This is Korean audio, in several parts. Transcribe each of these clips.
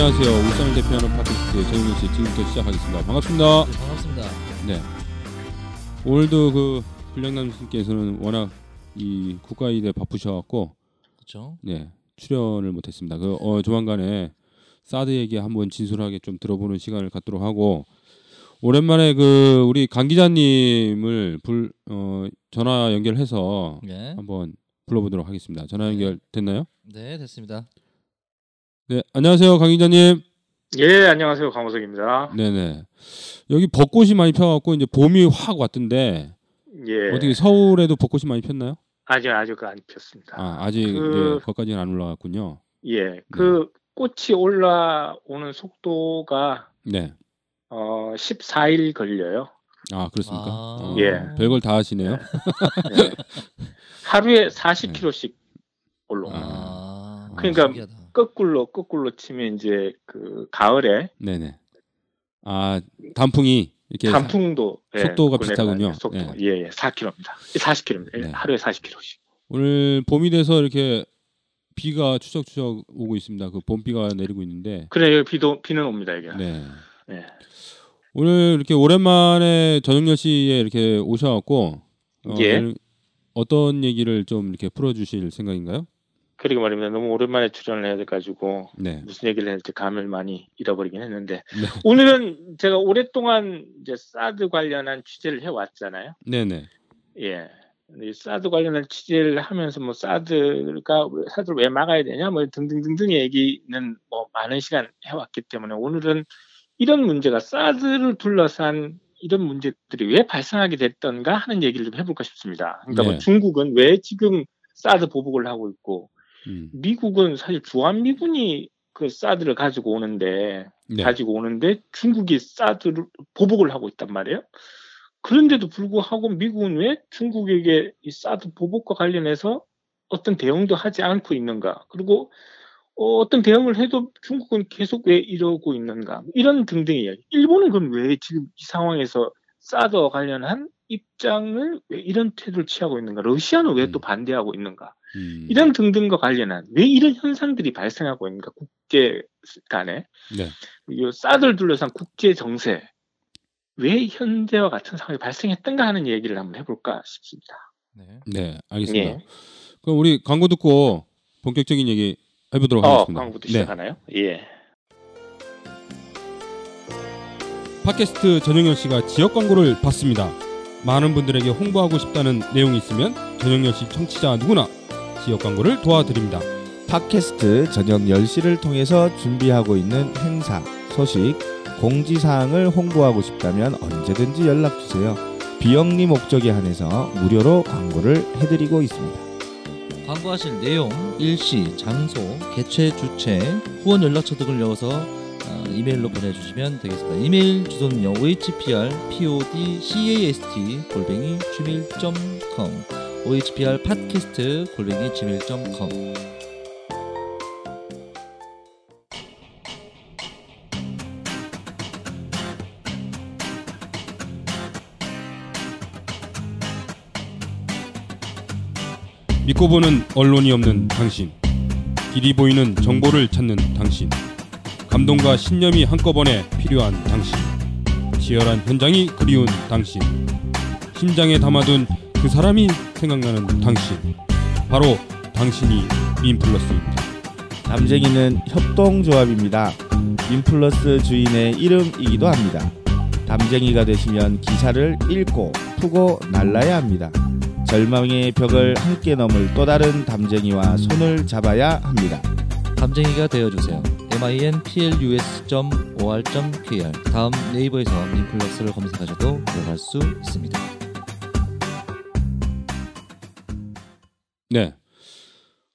안녕하세요. 울산을 대표하는 팟캐스트 정윤 씨 지금부터 시작하겠습니다. 반갑습니다. 네, 반갑습니다. 네. 오늘도 그 불량남 씨께서는 워낙 이 국가일에 바쁘셔갖고 그렇죠. 네 출연을 못했습니다. 그 어, 조만간에 사드 얘기 한번 진솔하게 좀 들어보는 시간을 갖도록 하고 오랜만에 그 우리 강 기자님을 불 어, 전화 연결해서 네. 한번 불러보도록 하겠습니다. 전화 연결 됐나요? 네, 됐습니다. 네 안녕하세요 강 기자님. 예, 안녕하세요. 강호석입니다. 네네. 여기 벚꽃이 많이 펴갖고 이제 봄이 확 왔던데 예. 어떻게 서울에도 벚꽃이 많이 폈나요? 아직 아직 안 폈습니다. 아 아직 그- 이제 거기까지는 안 올라갔군요. 예. 그 꽃이 올라오는 속도가 네. 어 14일 걸려요. 아 그렇습니까? 아. 어, 예. 별걸 다 하시네요. 예. 하루에 40km씩 올라옵니다. 아, 그러니까 신기하다. 거꾸로 거꾸로 치면 이제 그 가을에 네네. 아 단풍이 이렇게 단풍도 예, 속도가 그네가 비슷하군요. 속도 예. 예, 예, 4km입니다. 40km. 예, 네. 하루에 40km씩. 오늘 봄이 돼서 이렇게 비가 추적추적 오고 있습니다. 그 봄비가 내리고 있는데. 그래 여기 비도 비는 옵니다 여기. 네. 예. 오늘 이렇게 오랜만에 저녁 10시에 이렇게 오셔갖고 어, 예. 어떤 얘기를 좀 이렇게 풀어주실 생각인가요? 그리고 말입니다. 너무 오랜만에 출연을 해야 돼 가지고 네. 무슨 얘기를 해야 될지 감을 많이 잃어버리긴 했는데 네. 오늘은 제가 오랫동안 이제 사드 관련한 취재를 해왔잖아요. 네네. 예. 이 사드 관련한 취재를 하면서 뭐 사드가 왜- 사드를 왜 막아야 되냐 뭐 등등등등 얘기는 뭐 많은 시간 해왔기 때문에 오늘은 이런 문제가 사드를 둘러싼 이런 문제들이 왜 발생하게 됐던가 하는 얘기를 좀 해볼까 싶습니다. 그러니까 네. 뭐 중국은 왜 지금 사드 보복을 하고 있고 음. 미국은 사실 주한미군이 그 사드를 가지고 오는데 네. 가지고 오는데 중국이 사드를 보복을 하고 있단 말이에요. 그런데도 불구하고 미국은 왜 중국에게 이 사드 보복과 관련해서 어떤 대응도 하지 않고 있는가? 그리고 어, 떤 대응을 해도 중국은 계속 왜 이러고 있는가? 이런 등등의 이야기. 일본은 그럼 왜 지금 이 상황에서 사드와 관련한 입장을 왜 이런 태도를 취하고 있는가? 러시아는 왜또 음. 반대하고 있는가? 음. 이런 등등과 관련한 왜 이런 현상들이 발생하고 있는가 국제 간에 네. 이 사드를 둘러싼 국제 정세 왜 현재와 같은 상황이 발생했던가 하는 얘기를 한번 해볼까 싶습니다. 네. 네, 알겠습니다. 예. 그럼 우리 광고 듣고 본격적인 얘기 해보도록 어, 하겠습니다. 광고도 네. 시작하나요? 예. 팟캐스트 전영열 씨가 지역 광고를 받습니다. 많은 분들에게 홍보하고 싶다는 내용이 있으면 전영열 씨 청취자 누구나 지역 광고를 도와드립니다. 팟캐스트 저녁 10시를 통해서 준비하고 있는 행사, 소식, 공지사항을 홍보하고 싶다면 언제든지 연락주세요. 비영리 목적에 한해서 무료로 광고를 해드리고 있습니다. 광고하실 내용, 일시, 장소, 개최, 주최, 후원 연락처 등을 넣어서 어, 이메일로 보내주시면 되겠습니다. 이메일 주소는요. ohpr podcast 골뱅이 gmail.com ohpr 팟캐스트 골뱅이 gmail.com 믿고 보는 언론이 없는 당신. 길이 보이는 정보를 찾는 당신. 감동과 신념이 한꺼번에 필요한 당신. 치열한 현장이 그리운 당신. 심장에 담아둔 그 사람이 생각나는 당신. 바로 당신이 민플러스입니다. 담쟁이는 협동조합입니다. 민플러스 주인의 이름이기도 합니다. 담쟁이가 되시면 기사를 읽고 푸고 날라야 합니다. 절망의 벽을 함께 넘을 또 다른 담쟁이와 손을 잡아야 합니다. 담쟁이가 되어주세요. minplus.or.kr 다음 네이버에서 민플러스를 검색하셔도 들어갈 수 있습니다. 네.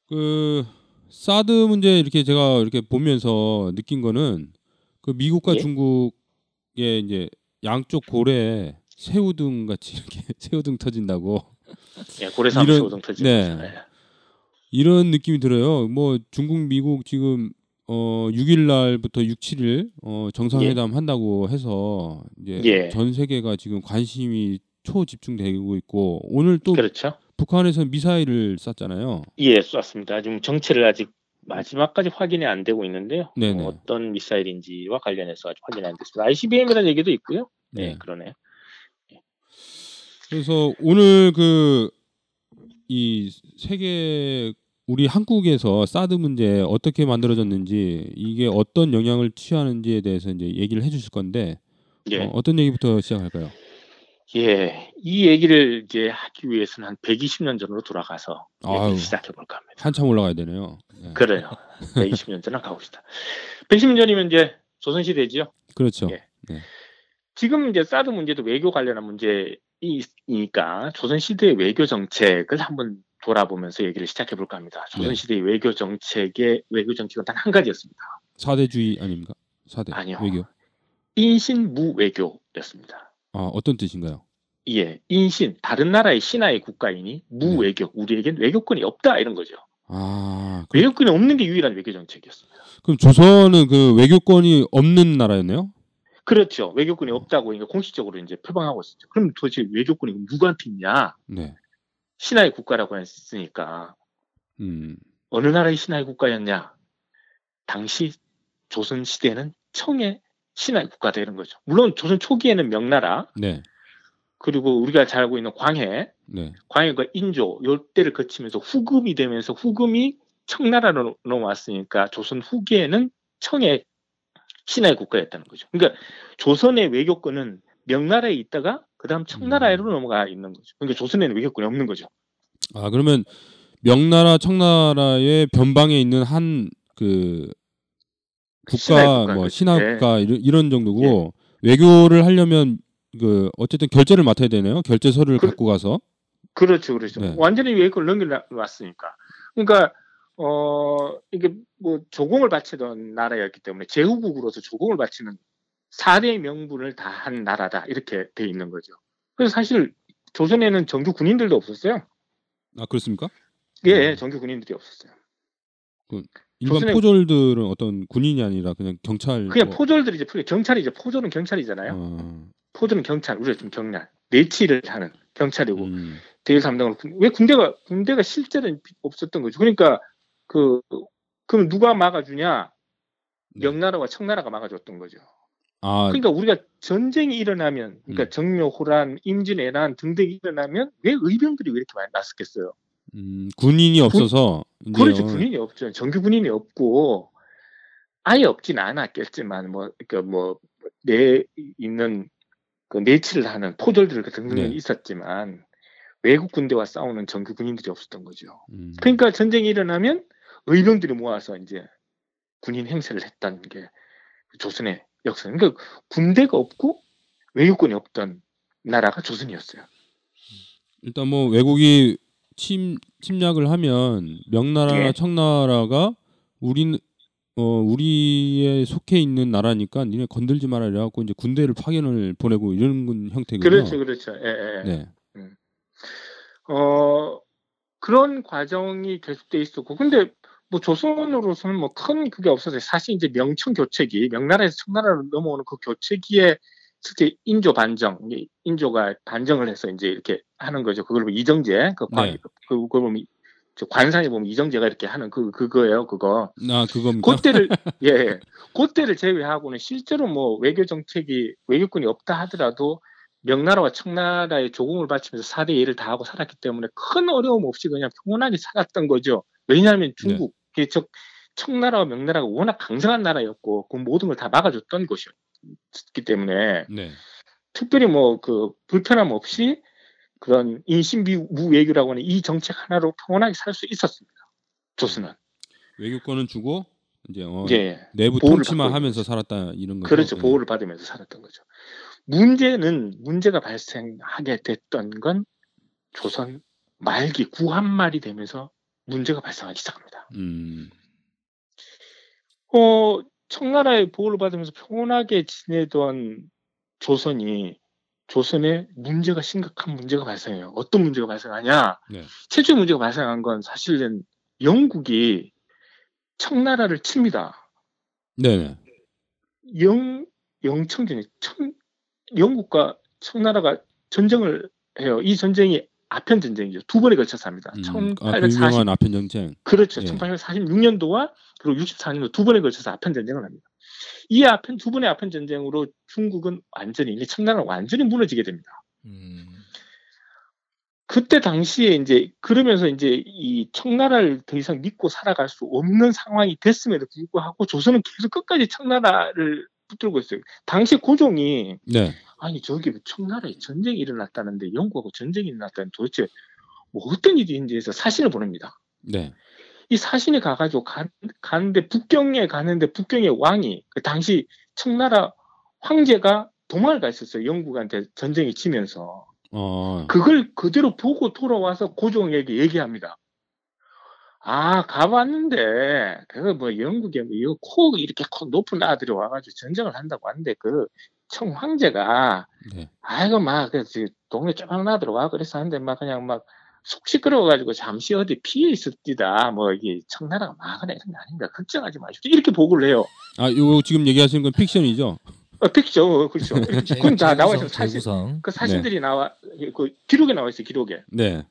그 사드 문제 이렇게 제가 이렇게 보면서 느낀 거는 그 미국과 예? 중국의 이제 양쪽 고래 새우등 같이 이렇게 새우등 터진다고 예, 고래삼 이런- 소동 터지고 네. 있잖아요. 이런 느낌이 들어요. 뭐 중국 미국 지금 어 6일 날부터 6, 7일 어 정상회담 한다고 해서 이제 예. 전 세계가 지금 관심이 초 집중되고 있고 오늘 또 그렇죠. 북한에서 미사일을 쐈잖아요. 예, 쐈습니다. 지금 정체를 아직 마지막까지 확인이 안 되고 있는데요. 네네. 어, 어떤 미사일인지와 관련해서 아직 확인이 안 됐습니다. ICBM이라는 얘기도 있고요. 네, 네. 그러네요. 그래서 오늘 그 이 세계 우리 한국에서 사드 문제 어떻게 만들어졌는지 이게 어떤 영향을 취하는지에 대해서 이제 얘기를 해주실 건데 예, 어, 떤 얘기부터 시작할까요? 예, 이 얘기를 이제 하기 위해서는 한 120년 전으로 돌아가서. 얘기를 시작해 볼까 합니다. 한참 올라가야 되네요. 네. 그래요. 120년 전으로 가봅시다. 120년 전이면 이제 조선시대지요. 그렇죠. 예. 지금 이제 사드 문제도 외교 관련한 문제이니까 조선시대의 외교 정책을 한번 돌아보면서 얘기를 시작해 볼까 합니다. 네. 조선시대의 외교 정책의 외교 정책은 단 한 가지였습니다. 사대주의 아닙니까? 사대 아니요. 외교. 인신무 외교였습니다. 아 어떤 뜻인가요? 예, 인신 다른 나라의 신하의 국가이니 무 네. 외교 우리에겐 외교권이 없다 이런 거죠. 아 그, 외교권이 없는 게 유일한 외교 정책이었습니다. 그럼 조선은 그 외교권이 없는 나라였네요? 그렇죠. 외교권이 없다고 이제 공식적으로 이제 표방하고 있었죠. 그럼 도대체 외교권이 누구한테 있냐? 네. 신하의 국가라고 했으니까 음. 어느 나라의 신하의 국가였냐? 당시 조선 시대는 청의 신하의 국가다 이런 거죠. 물론 조선 초기에는 명나라 네. 그리고 우리가 잘 알고 있는 광해, 네. 광해가 인조 요 때를 거치면서 후금이 되면서 후금이 청나라로 넘어왔으니까 조선 후기에는 청의 신하의 국가였다는 거죠. 그러니까 조선의 외교권은 명나라에 있다가 그다음 청나라로 넘어가 있는 거죠. 그러니까 조선에는 외교권이 없는 거죠. 아 그러면 명나라 청나라의 변방에 있는 한 그 국가 뭐. 신하 예. 국가 이런, 이런 정도고 외교를 하려면 그 어쨌든 결제를 맡아야 되네요. 결제서를 그- 갖고 가서 그렇죠, 그렇죠. 네. 완전히 외교를 넘겨놨으니까. 그러니까 어 이게 뭐 조공을 바치던 나라였기 때문에 제후국으로서 조공을 바치는 4대 명분을 다 한 나라다 이렇게 돼 있는 거죠. 그래서 사실 조선에는 정규 군인들도 없었어요. 아 그렇습니까? 예, 음. 정규 군인들이 없었어요. 일반 조선의- 포졸들은 어떤 군인이 아니라 그냥 경찰 그냥 뭐- 포졸들이 이제 포- 경찰이죠. 포졸은 경찰이잖아요. 어, 포졸은 경찰, 우리가 좀 경찰, 내치를 하는 경찰이고 음, 대일 삼당을 군- 왜 군대가 군대가 실제는 없었던 거죠. 그러니까 그 그럼 누가 막아주냐? 네. 명나라와 청나라가 막아줬던 거죠. 아 그러니까 우리가 전쟁이 일어나면, 그러니까 음. 정묘, 호란, 임진왜란 등등이 일어나면 왜 의병들이 왜 이렇게 많이 났었겠어요? 음, 군인이 없어서 이제 그렇죠. 어, 군인이 없죠. 정규 군인이 없고 아예 없진 않았겠지만 뭐 그러니까 뭐내 있는 그 내치를 하는 포졸들 등등이 네. 있었지만 외국 군대와 싸우는 정규 군인들이 없었던 거죠. 음, 그러니까 전쟁이 일어나면 의병들이 모아서 이제 군인 행세를 했던 게 조선의 역사. 그러니까 군대가 없고 외교권이 없던 나라가 조선이었어요. 일단 뭐 외국이 침 침략을 하면 명나라나 예. 청나라가 우리 어 우리에 속해 있는 나라니까 니네 건들지 마라 이래 갖고 이제 군대를 파견을 보내고 이런 건 형태군요. 그렇죠, 그렇죠. 예, 예. 네. 어 그런 과정이 계속돼 있었고, 근데 뭐 조선으로서는 뭐 큰 그게 없었어요. 사실 이제 명청 교체기, 명나라에서 청나라로 넘어오는 그 교체기에 실제 인조 반정, 인조가 반정을 해서 이제 이렇게 하는 거죠. 그걸 보면 이정재, 그, 관, 네. 그, 그걸 보면 저 관상에 보면 이정재가 이렇게 하는 그 그거예요, 그거. 아 그겁니까? 그때를 예, 그때를 제외하고는 실제로 뭐 외교 정책이 외교권이 없다 하더라도 명나라와 청나라의 조공을 바치면서 4대 1을 다 하고 살았기 때문에 큰 어려움 없이 그냥 평온하게 살았던 거죠. 왜냐하면 중국, 그 저- 청나라와 명나라가 워낙 강성한 나라였고 그 모든 걸 다 막아줬던 것이 었기 때문에 네. 특별히 뭐 그 불편함 없이 그런 인신무 외교라고 하는 이 정책 하나로 평온하게 살 수 있었습니다. 조선은. 외교권은 주고 이제 어, 예. 내부 통치만 하면서 살았다 이런 거죠. 그렇죠. 네. 보호를 받으면서 살았던 거죠. 문제는 문제가 발생하게 됐던 건 조선 말기 구한 말이 되면서 문제가 발생하기 시작합니다. 음. 어, 청나라의 보호를 받으면서 평온하게 지내던 조선이 조선에 문제가 심각한 문제가 발생해요. 어떤 문제가 발생하냐? 네. 최초의 문제가 발생한 건 사실은 영국이 청나라를 칩니다. 네네. 영 영청전이 청 영국과 청나라가 전쟁을 해요. 이 전쟁이 아편 전쟁이죠. 두 번에 걸쳐서 합니다. 음, 1840 아, 그 전쟁. 그렇죠. 예. 1846년도와 그리고 64년도 두 번에 걸쳐서 아편 전쟁을 합니다. 이 아편 두 번의 아편 전쟁으로 중국은 완전히 이제 청나라는 완전히 무너지게 됩니다. 음. 그때 당시에 이제 그러면서 이제 이 청나라를 더 이상 믿고 살아갈 수 없는 상황이 됐음에도 불구하고 조선은 계속 끝까지 청나라를 붙들고 있어요. 당시 고종이 네. 아니 저기 청나라에 전쟁이 일어났다는데 영국하고 전쟁이 일어났다는 도대체 뭐 어떤 일인지 해서 사신을 보냅니다. 네. 이 사신이 가가지고 가, 가는데 북경에 가는데 북경의 왕이 그 당시 청나라 황제가 도망을 가 있었어요. 영국한테 전쟁이 치면서 어. 그걸 그대로 보고 돌아와서 고종에게 얘기합니다. 아 가봤는데 그거 뭐 영국에 뭐 이거 코 이렇게 코 높은 아들이 와가지고 전쟁을 한다고 하는데 그 청 황제가 네. 아이고 막 그 동네 쪼박 나들어 와 그래서 하는데 막 그냥 막 속 시끄러워가지고 잠시 어디 피해 있었디다 뭐 이게 청나라가 막하나 이런 게 아닙니다 걱정하지 마십시오 이렇게 보고를 해요 아, 이거 지금 얘기하시는 건 픽션이죠? 어 픽죠 그렇죠 그건 다 나와 있어 사실 재구성. 그 사진들이 나와 그 기록에 나와 있어요 기록에 네.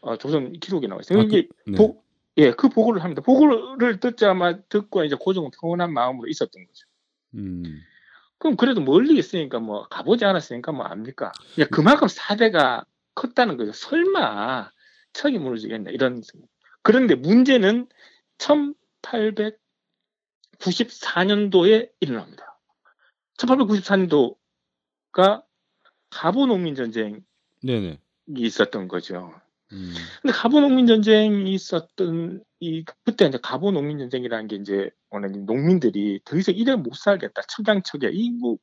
어, 조선 기록에 나와 있어요 아, 이게 그, 네. 보, 예, 그 보고를 합니다. 보고를 듣자마 듣고 이제 고종은 평온한 마음으로 있었던 거죠. 음. 그럼 그래도 멀리 있으니까 뭐 가보지 않았으니까 뭐 압니까? 그냥 그만큼 사대가 컸다는 거죠. 설마 척이 무너지겠냐 이런. 그런데 문제는 1894년도에 일어납니다. 1894년도가 가보 농민 전쟁이 네네. 있었던 거죠. 음. 근데 가보 농민 전쟁이 있었던 이 그때 이제 가보 농민 전쟁이라는 게 이제 워낙 농민들이 더 이상 이래 못 살겠다 청량척에 이뭐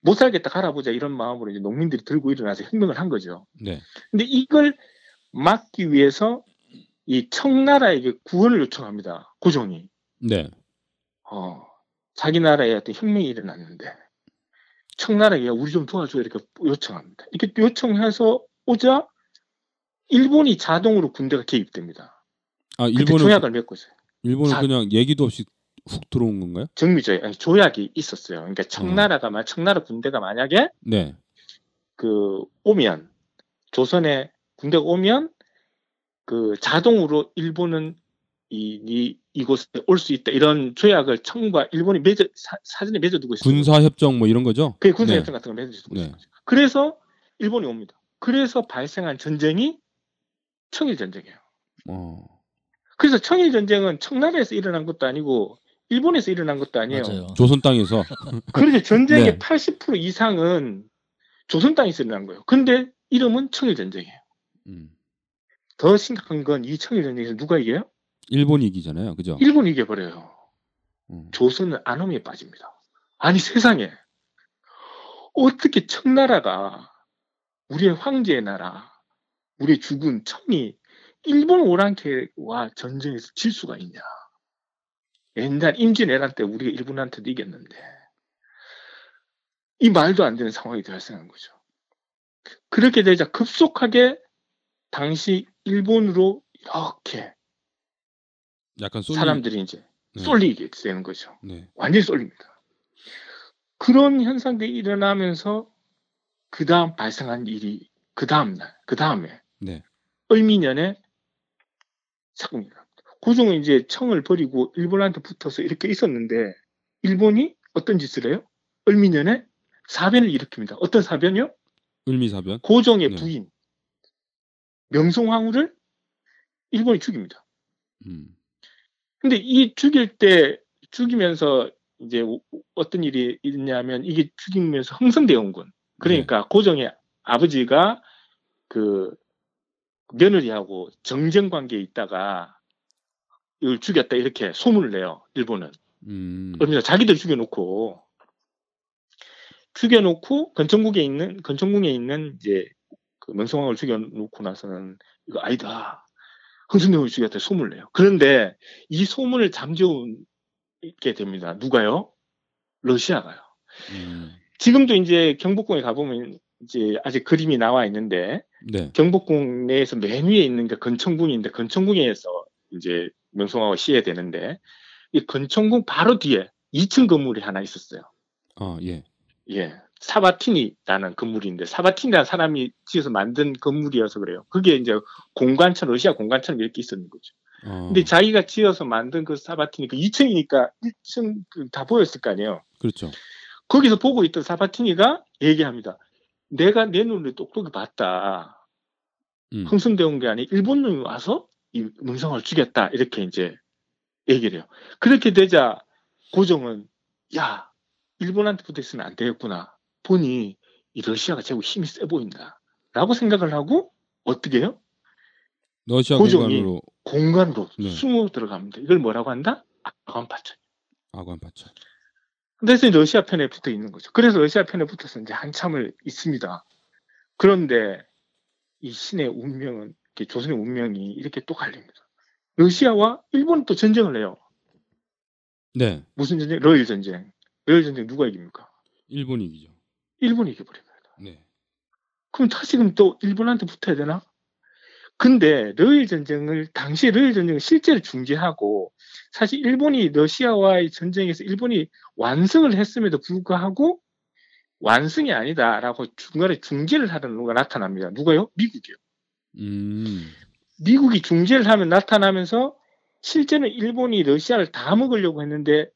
못 살겠다 갈아보자 이런 마음으로 이제 농민들이 들고 일어나서 혁명을 한 거죠. 네. 근데 이걸 막기 위해서 이 청나라에게 구원을 요청합니다. 고종이 네. 어 자기 나라에 어떤 혁명이 일어났는데 청나라에게 우리 좀 도와줘 이렇게 요청합니다. 이렇게 요청해서 오자 일본이 자동으로 군대가 개입됩니다. 아, 일본은 조약을 맺고 있어요. 일본은 자- 그냥 얘기도 없이 훅 들어온 건가요? 정미조약, 아니, 조약이 있었어요. 그러니까 청나라가 만 청나라 군대가 만약에 네. 그 오면 조선에 군대가 오면 그 자동으로 일본은 이, 이 이곳에 올 수 있다 이런 조약을 청과 일본이 맺어 사, 사전에 맺어두고 있어요. 군사 협정 뭐 이런 거죠? 그게 군사 네. 협정 같은 걸 맺어두고 네. 거죠. 그래서 일본이 옵니다. 그래서 발생한 전쟁이 청일 전쟁이에요. 어. 그래서 청일 전쟁은 청나라에서 일어난 것도 아니고 일본에서 일어난 것도 아니에요. 맞아요. 조선 땅에서 그래서 전쟁의 네. 80% 이상은 조선 땅에서 일어난 거예요. 근데 이름은 청일 전쟁이에요. 음. 더 심각한 건 이 청일 전쟁에서 누가 이겨요? 일본이 이기잖아요. 그죠? 일본이 이겨버려요. 음. 조선은 안홈에 빠집니다. 아니 세상에 어떻게 청나라가 우리의 황제의 나라, 우리의 죽은 청이 일본 오랑캐와 전쟁에서 질 수가 있냐? 옛날 임진왜란 때 우리가 일본한테도 이겼는데 이 말도 안 되는 상황이 발생한 거죠. 그렇게 되자 급속하게 당시 일본으로 이렇게 약간 쏠리. 사람들이 이제 네. 쏠리게 되는 거죠. 네. 완전히 쏠립니다. 그런 현상들이 일어나면서 그 다음 발생한 일이 그 다음 날, 그 다음에 네. 을미년에 사건입니다. 고종은 이제 청을 버리고 일본한테 붙어서 이렇게 있었는데 일본이 어떤 짓을 해요? 을미년에 사변을 일으킵니다. 어떤 사변이요? 을미사변. 고종의 네. 부인 명성황후를 일본이 죽입니다. 음. 근데 이 죽일 때 죽이면서 이제 오- 어떤 일이 있냐면 이게 죽이면서 흥선대원군 그러니까 고종의 아버지가 그 며느리하고 정쟁 관계에 있다가 이걸 죽였다 이렇게 소문을 내요 일본은. 음. 그러면서 자기들 죽여놓고 죽여놓고 건천국에 있는 건천궁에 있는 이제 그 명성황을 죽여놓고 나서는 이거 아니다. 흥선대원을 죽였다 소문을 내요. 그런데 이 소문을 잠재우게 됩니다. 누가요? 러시아가요. 음. 지금도 이제 경복궁에 가보면 이제 아직 그림이 나와 있는데 네. 경복궁 내에서 맨 위에 있는 게 건천궁인데 건천궁에서 이제 명성황후 시해야 되는데 이 건천궁 바로 뒤에 2층 건물이 하나 있었어요. 아, 예. 예. 사바티니라는 건물인데 사바티니라는 사람이 지어서 만든 건물이어서 그래요. 그게 이제 공관처럼 러시아 공관처럼 이렇게 있었는 거죠. 어, 근데 자기가 지어서 만든 그 사바티니 그 2층이니까 1층 그다 보였을 거 아니에요. 그렇죠. 거기서 보고 있던 사바티니가 얘기합니다. 내가 내 눈으로 똑똑히 봤다. 음. 흥선대원 게 아니라 일본 놈이 와서 이 문성을 죽였다. 이렇게 이제 얘기를 해요. 그렇게 되자 고종은 야 일본한테 붙어있으면 안 되겠구나. 보니 이 러시아가 제국 힘이 세 보인다. 라고 생각을 하고 어떻게 해요? 러시아 고종이 공간으로 공간으로 네. 숨어 들어갑니다. 이걸 뭐라고 한다? 아관 파천. 아관 파천. 그래서 러시아 편에 붙어 있는 거죠. 그래서 러시아 편에 붙어서 이제 한참을 있습니다. 그런데 이 신의 운명은 조선의 운명이 이렇게 또 갈립니다. 러시아와 일본은 또 전쟁을 해요. 네, 무슨 전쟁? 러일 전쟁. 러일 전쟁 누가 이깁니까? 일본이 이기죠. 일본이 이겨버립니다. 네. 그럼 다시금 또 일본한테 붙어야 되나? 근데 러일 전쟁을 당시 러일 전쟁을 실제로 중지하고 사실 일본이 러시아와의 전쟁에서 일본이 완승을 했음에도 불구하고 완승이 아니다라고 중간에 중재를 하는 누가 나타납니다. 누가요? 미국이요. 음, 미국이 중재를 하면 나타나면서 실제는 일본이 러시아를 다 먹으려고 했는데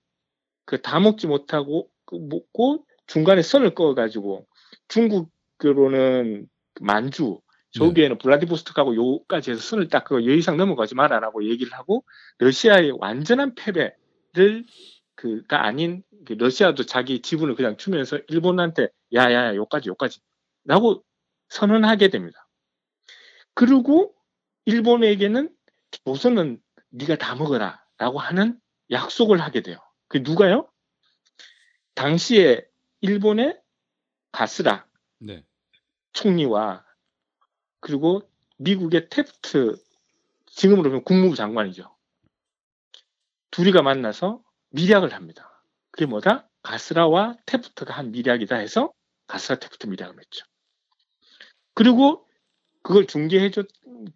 그 다 먹지 못하고 그 먹고 중간에 선을 그어가지고 중국으로는 만주 저기에는 블라디보스토크하고 요까지 해서 선을 딱 그거 여 이상 넘어가지 마라라고 얘기를 하고 러시아의 완전한 패배를 그가 아닌 그 러시아도 자기 지분을 그냥 주면서 일본한테 야야야 요까지 요까지 라고 선언하게 됩니다. 그리고 일본에게는 조선은 네가 다 먹어라 라고 하는 약속을 하게 돼요. 그 누가요? 당시에 일본의 가스라 네. 총리와 그리고 미국의 테프트 지금으로 보면 국무부 장관이죠. 둘이가 만나서 밀약을 합니다. 그게 뭐다? 가스라와 테프트가 한 밀약이다 해서 가스라 테프트 밀약을 맺죠. 그리고 그걸 중개해줬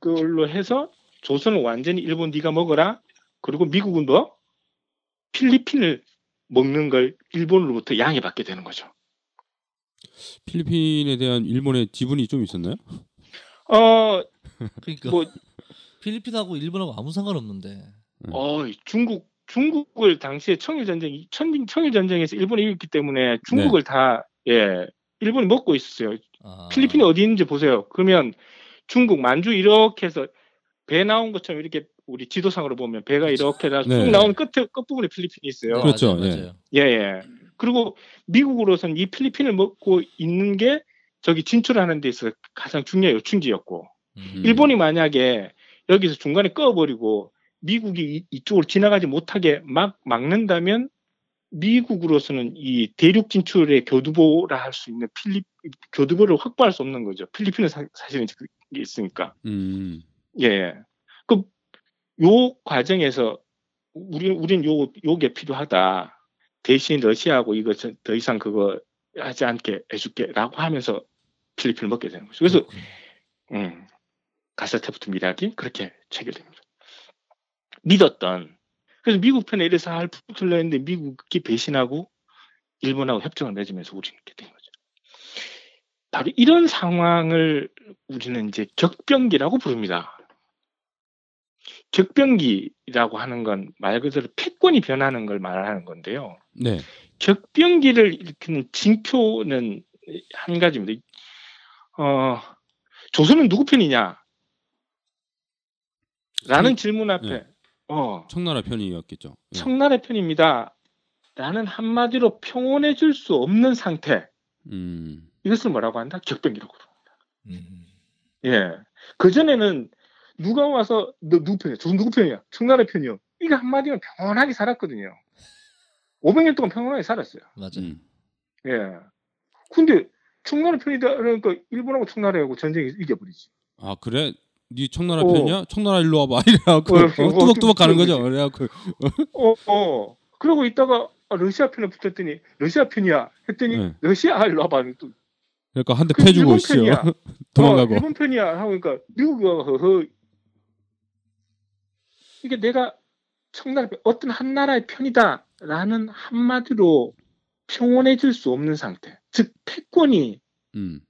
걸로 해서 조선을 완전히 일본 네가 먹어라. 그리고 미국은 뭐 필리핀을 먹는 걸 일본으로부터 양해받게 되는 거죠. 필리핀에 대한 일본의 지분이 좀 있었나요? 어, 그러니까 뭐 필리핀하고 일본하고 아무 상관없는데. 어, 중국 중국을 당시에 청일 전쟁 천 청일 전쟁에서 일본이 이겼기 때문에 중국을 다 예, 일본이 먹고 있었어요. 아, 필리핀이 어디 있는지 보세요. 그러면 중국 만주 이렇게 해서 배 나온 것처럼 이렇게 우리 지도상으로 보면 배가 이렇게 다쭉 네. 나온 끝에 끝부분에 필리핀이 있어요. 네, 그렇죠, 맞아요, 예. 맞아요. 예, 예. 그리고 미국으로서는 이 필리핀을 먹고 있는 게 저기 진출하는 데 있어서 가장 중요한 요충지였고 음. 일본이 만약에 여기서 중간에 꺼버리고 미국이 이- 이쪽으로 지나가지 못하게 막 막는다면 미국으로서는 이 대륙 진출의 교두보라 할 수 있는 필리 교두보를 확보할 수 없는 거죠. 필리핀은 사, 실은 그게 있으니까. 음, 예. 그 요 과정에서 우리 우리는 요 요게 필요하다. 대신 러시아하고 이거 저- 더 이상 그거 하지 않게 해줄게라고 하면서 필리핀을 먹게 되는 거죠. 그래서. 음, 가스테프트 미락이 그렇게 체결됩니다. 믿었던 그래서 미국 편에 이래서 할 붙으려 했는데 미국이 배신하고 일본하고 협정을 맺으면서 우리는 이렇게 된 거죠. 바로 이런 상황을 우리는 이제 격변기라고 부릅니다. 격변기라고 하는 건 말 그대로 패권이 변하는 걸 말하는 건데요. 네. 격변기를 일으키는 징표는 한 가지입니다. 어, 조선은 누구 편이냐? 라는 청- 질문 앞에, 네. 어, 청나라 편이었겠죠. 예. 청나라 편입니다. 라는 한마디로 평온해 줄 수 없는 상태. 음, 이것을 뭐라고 한다? 격변기라고. 그럽니다. 음. 예. 그전에는 누가 와서 너 누구 편이야? 조선 누구 편이야? 청나라 편이요. 이거 한마디면 평온하게 살았거든요. 500년 동안 평온하게 살았어요. 맞아요. 음. 예. 근데 청나라 편이다 그러니까 일본하고 청나라하고 전쟁에서 이겨버리지. 아 그래? 네 청나라 어. 편이야? 청나라 일로 와봐 이래갖고 어, 뚜벅뚜벅 가는. 거죠. 그래갖고 어, 어. 그러고 있다가 아, 러시아 편에 붙었더니 러시아 편이야 했더니 네. 러시아 일로 와봐. 또, 그러니까 한대그 패주고 있어. 도망가고. 어, 일본 편이야 하고 그러니까 미국이 와 허허 이게 내가 청나라 편, 어떤 한 나라의 편이다라는 한마디로 평온해질 수 없는 상태, 즉 패권이 음.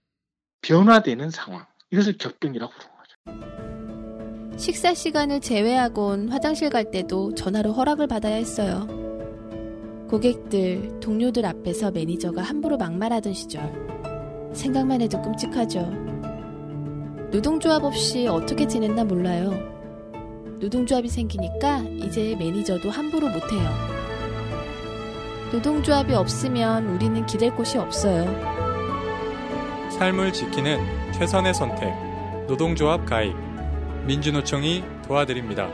변화되는 상황. 이것을 격변이라고 부르는 거죠. 식사 시간을 제외하곤 화장실 갈 때도 전화로 허락을 받아야 했어요. 고객들, 동료들 앞에서 매니저가 함부로 막말하던 시절. 생각만 해도 끔찍하죠. 노동조합 없이 어떻게 지냈나 몰라요. 노동조합이 생기니까 이제 매니저도 함부로 못해요. 노동조합이 없으면 우리는 기댈 곳이 없어요. 삶을 지키는 최선의 선택. 노동조합 가입. 민주노총이 도와드립니다.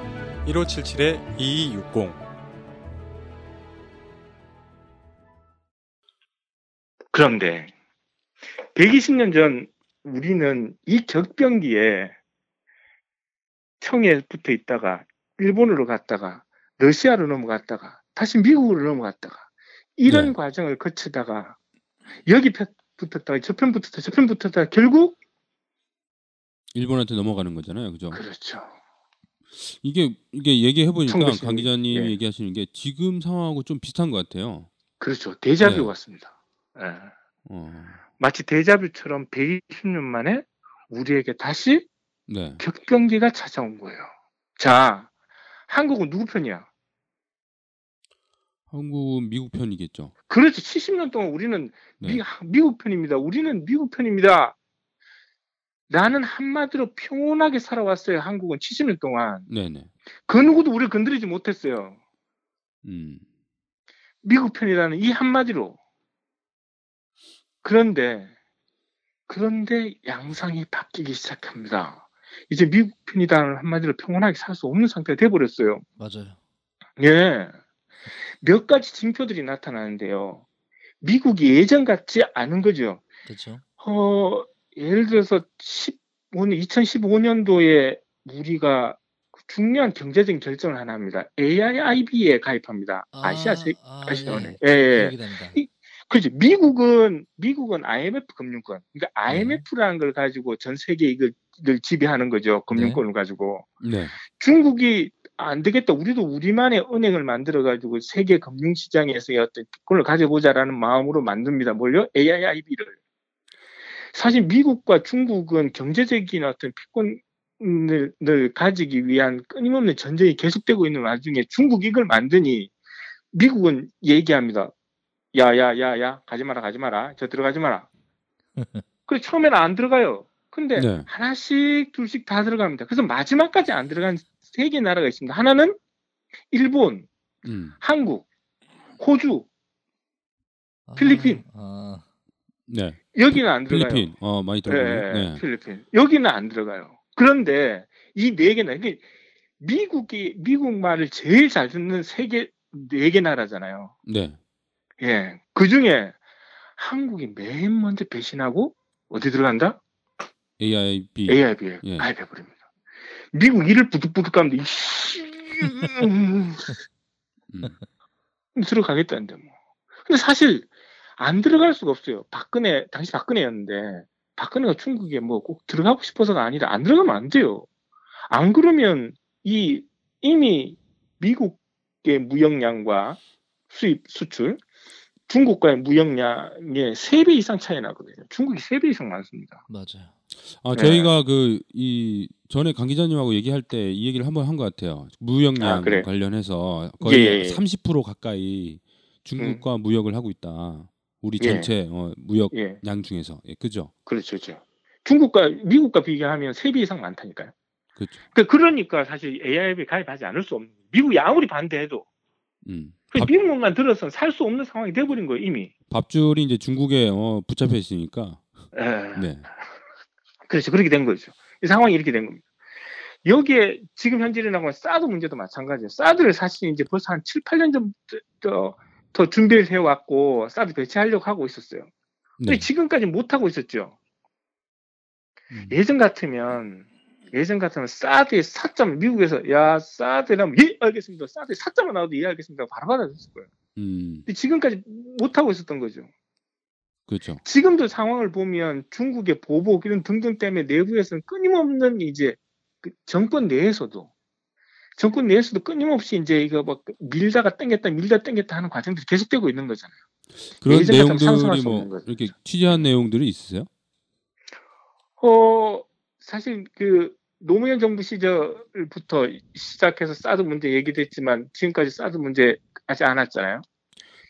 1577-2260. 그런데 120년 전 우리는 이 격변기에 청에 붙어 있다가 일본으로 갔다가 러시아로 넘어갔다가 다시 미국으로 넘어갔다가 이런 네. 과정을 거치다가 여기 편 붙었다가 저편 붙었다 저편 붙었다가 결국 일본한테 넘어가는 거잖아요. 그죠? 그렇죠. 이게 이게 얘기해 보니까 1916, 강 기자님 예. 얘기하시는 게 지금 상황하고 좀 비슷한 것 같아요. 그렇죠. 데자뷰 네. 같습니다. 예. 어. 마치 데자뷰처럼 120년 만에 우리에게 다시 네. 격변기가 찾아온 거예요. 자, 한국은 누구 편이야? 한국은 미국 편이겠죠. 그렇죠. 70년 동안 우리는 네. 미, 미국 편입니다. 우리는 미국 편입니다. 라는 한마디로 평온하게 살아왔어요. 한국은 70년 동안. 네네. 그 누구도 우리를 건드리지 못했어요. 음. 미국 편이라는 이 한마디로. 그런데, 그런데 양상이 바뀌기 시작합니다. 이제 미국 편이라는 한마디로 평온하게 살 수 없는 상태가 돼버렸어요. 맞아요. 예. 몇 가지 징표들이 나타나는데요. 미국이 예전 같지 않은 거죠. 그렇죠. 어, 예를 들어서 15년, 2015년도에 우리가 중요한 경제적인 결정을 하나 합니다. AIIB에 가입합니다. 아 시아 세, 아, 아시아원에. 예. 예, 예. 기억이 됩니다. 이- 그렇죠. 미국은, 미국은 IMF 금융권. 그러니까 네. IMF라는 걸 가지고 전 세계 이걸 지배하는 거죠. 금융권을 가지고. 네. 중국이 안 되겠다. 우리도 우리만의 은행을 만들어 가지고 세계 금융 시장에서의 어떤 그걸 가져보자라는 마음으로 만듭니다. 뭘요? AIIB를. 사실 미국과 중국은 경제적인 어떤 패권을 가지기 위한 끊임없는 전쟁이 계속되고 있는 와중에 중국이 이걸 만드니 미국은 얘기합니다. 야, 야, 야, 야, 가지 마라, 가지 마라. 저 들어가지 마라. 그래, 처음에는 안 들어가요. 근데 네. 하나씩, 둘씩 다 들어갑니다. 그래서 마지막까지 안 들어간 세 개 나라가 있습니다. 하나는 일본, 음. 한국, 호주, 아, 필리핀. 아, 네. 여기는 안 들어가요. 필리핀. 어, 많이 들어보네요. 예, 네. 필리핀. 여기는 안 들어가요. 그런데 이 네 개나 이게 미국이 미국 말을 제일 잘 듣는 세계 네개 나라잖아요. 네. 예. 그 중에 한국이 맨 먼저 배신하고 어디 들어간다? AIB. AIB에 예. 가입해 버립니다. 미국 이를 부득부득 가는데 음. 들어가겠다는데 뭐. 근데 사실 안 들어갈 수가 없어요. 박근혜 당시 박근혜였는데 박근혜가 중국에 뭐 꼭 들어가고 싶어서가 아니라 안 들어가면 안 돼요. 안 그러면 이 이미 미국의 무역량과 수입 수출 중국과의 무역량의 3배 이상 차이 나거든요. 중국이 3배 이상 많습니다. 맞아요. 아, 네. 저희가 그이 전에 강 기자님하고 얘기할 때 이 얘기를 한번 한 것 같아요. 무역량 아, 그래요? 관련해서 거의 예, 예, 예. 30% 가까이 중국과 무역을 하고 있다. 우리 전체 어, 무역 예, 양 중에서. 예, 그죠? 그렇죠, 그렇죠. 중국과 미국과 비교하면 3배 이상 많다니까요. 그렇죠. 그- 그러니까 사실 AIB에 가입하지 않을 수 없는. 미국이 아무리 반대해도 음. 그 밥, 미국만 들어서는 살 수 없는 상황이 돼버린 거예요 이미. 밥줄이 이제 중국에 어, 붙잡혀 있으니까. 에, 네. 그렇죠. 그렇게 된 거죠. 이 상황이 이렇게 된 겁니다. 여기에 지금 현재 일어나고 있는 사드 문제도 마찬가지예요. 사드를 사실 이제 벌써 한 7, 8년 전부터 더 준비를 해왔고 사드 배치하려고 하고 있었어요. 근데 네. 지금까지 못 하고 있었죠. 음. 예전 같으면 예전 같으면 사드의 사점 미국에서 야 사드라면 예 알겠습니다. 사드의 사점만 나와도 예 알겠습니다. 바로 받아줬을 거예요. 음. 근데 지금까지 못 하고 있었던 거죠. 그렇죠. 지금도 상황을 보면 중국의 보복 이런 등등 때문에 내부에서는 끊임없는 이제 그 정권 내에서도 정권 내에서도 끊임없이 이제 이거 뭐 밀다가 땡겼다 밀다 땡겼다 하는 과정들이 계속되고 있는 거잖아요. 그런 내용들이 수 뭐. 이렇게 취재한 내용들이 있으세요? 어 사실 그 노무현 정부 시절부터 시작해서 사드 문제 얘기됐지만 지금까지 사드 문제 하지 않았잖아요.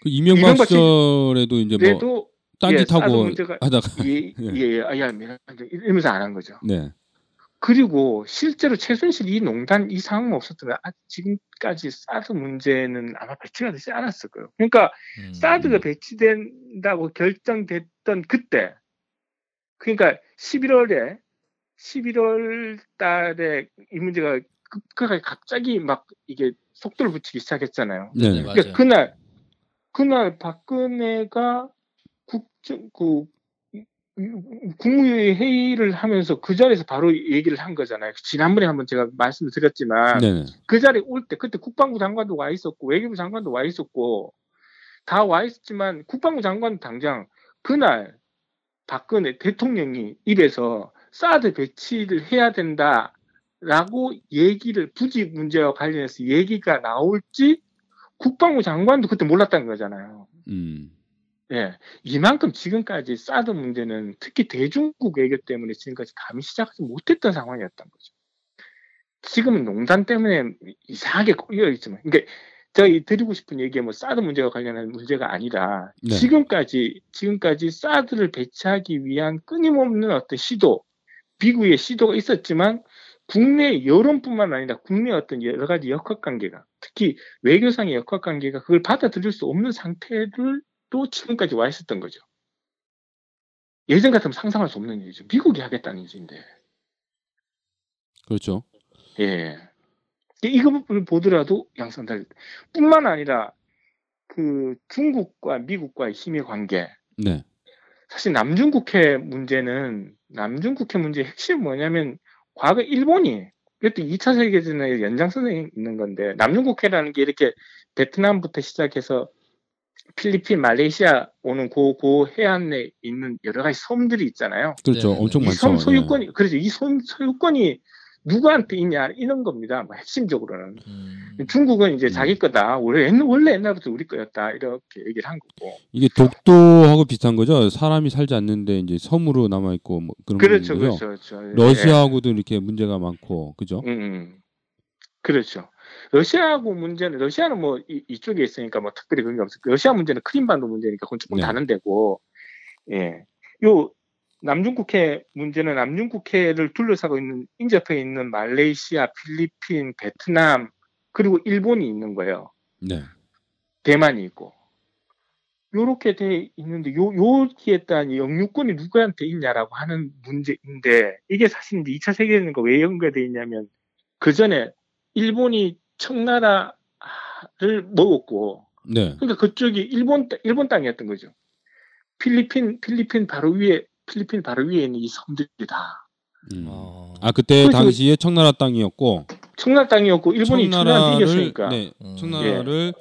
그 이명박 시- 시절에도 이제 뭐 예, 딴짓하고 문제가 하다가 예, 예. 예, 예, 아, 미안, 이러면서 안 한 거죠. 네. 그리고 실제로 최순실 이 농단 이 상황 없었다면 아, 지금까지 사드 문제는 아마 배치가 되지 않았을 거예요. 그러니까 음. 사드가 배치된다고 결정됐던 그때, 그러니까 11월에 11월 달에 이 문제가 급하게 갑자기 막 이게 속도를 붙이기 시작했잖아요. 네. 네, 네. 맞아요. 그러니까 그날 그날 박근혜가 국정 그 국무회의 회의를 하면서 그 자리에서 바로 얘기를 한 거잖아요. 지난번에 한번 제가 말씀을 드렸지만 네. 그 자리에 올 때 그때 국방부 장관도 와 있었고 외교부 장관도 와 있었고 다 와 있었지만 국방부 장관 당장 그날 박근혜 대통령이 입에서 사드 배치를 해야 된다라고 얘기를 부지 문제와 관련해서 얘기가 나올지 국방부 장관도 그때 몰랐다는 거잖아요. 음. 예, 이만큼 지금까지 사드 문제는 특히 대중국 외교 때문에 지금까지 감히 시작하지 못했던 상황이었던 거죠. 지금은 농단 때문에 이상하게 꼬여 있지만, 그러니까 저희 드리고 싶은 얘기가 뭐 사드 문제와 관련한 문제가 아니라 네. 지금까지 지금까지 사드를 배치하기 위한 끊임없는 어떤 시도, 미국의 시도가 있었지만 국내 여론뿐만 아니라 국내 어떤 여러 가지 역학 관계가 특히 외교상의 역학 관계가 그걸 받아들일 수 없는 상태를 또 지금까지 와 있었던 거죠. 예전 같으면 상상할 수 없는 일이죠. 미국이 하겠다는 일인데. 그렇죠. 예. 이거를 보더라도 양상달 뿐만 아니라 그 중국과 미국과의 힘의 관계. 네. 사실 남중국해 문제는 남중국해 문제의 핵심이 뭐냐면 과거 일본이 이것도 2차 세계대전의 연장선에 있는 건데 남중국해라는 게 이렇게 베트남부터 시작해서 필리핀, 말레이시아 오는 고, 고 해안에 있는 여러 가지 섬들이 있잖아요. 그렇죠. 네, 네. 엄청 이 많죠. 섬 소유권이 그래서 이섬 소유권이 누구한테 있냐 이런 겁니다. 뭐 핵심적으로는 음. 중국은 이제 음. 자기 거다. 원래 옛- 원래 옛날부터 우리 거였다 이렇게 얘기를 한 거고. 이게 독도하고 비슷한 거죠. 사람이 살지 않는데 이제 섬으로 남아 있고 뭐 그런 그렇죠, 거죠. 그렇죠, 그렇죠. 예. 러시아하고도 이렇게 문제가 많고 그죠? 음, 음. 그렇죠. 러시아하고 문제는 러시아는 뭐 이, 쪽에 있으니까 뭐 특별히 그런 게 없어요. 러시아 문제는 크림반도 문제니까 그건 조금 네. 다른 데고. 예. 요 남중국해 문제는 남중국해를 둘러싸고 있는 인접해 있는 말레이시아, 필리핀, 베트남 그리고 일본이 있는 거예요. 네. 대만이 있고. 요렇게 돼 있는데 요 여기에 따른 영유권이 누구한테 있냐라고 하는 문제인데 이게 사실 이제 2차 세계대전과 왜 연결돼 있냐면 그 전에 일본이 청나라를 먹었고 네. 그러니까 그쪽이 일본 땅- 일본 땅이었던 거죠. 필리핀 필리핀 바로 위에 필리핀 바로 위에 있는 이 섬들이 다. 음. 어. 아 그때 당시에 청나라 땅이었고 청나라 땅이었고 일본이 청나라한테 이겼으니까. 네, 음. 청나라를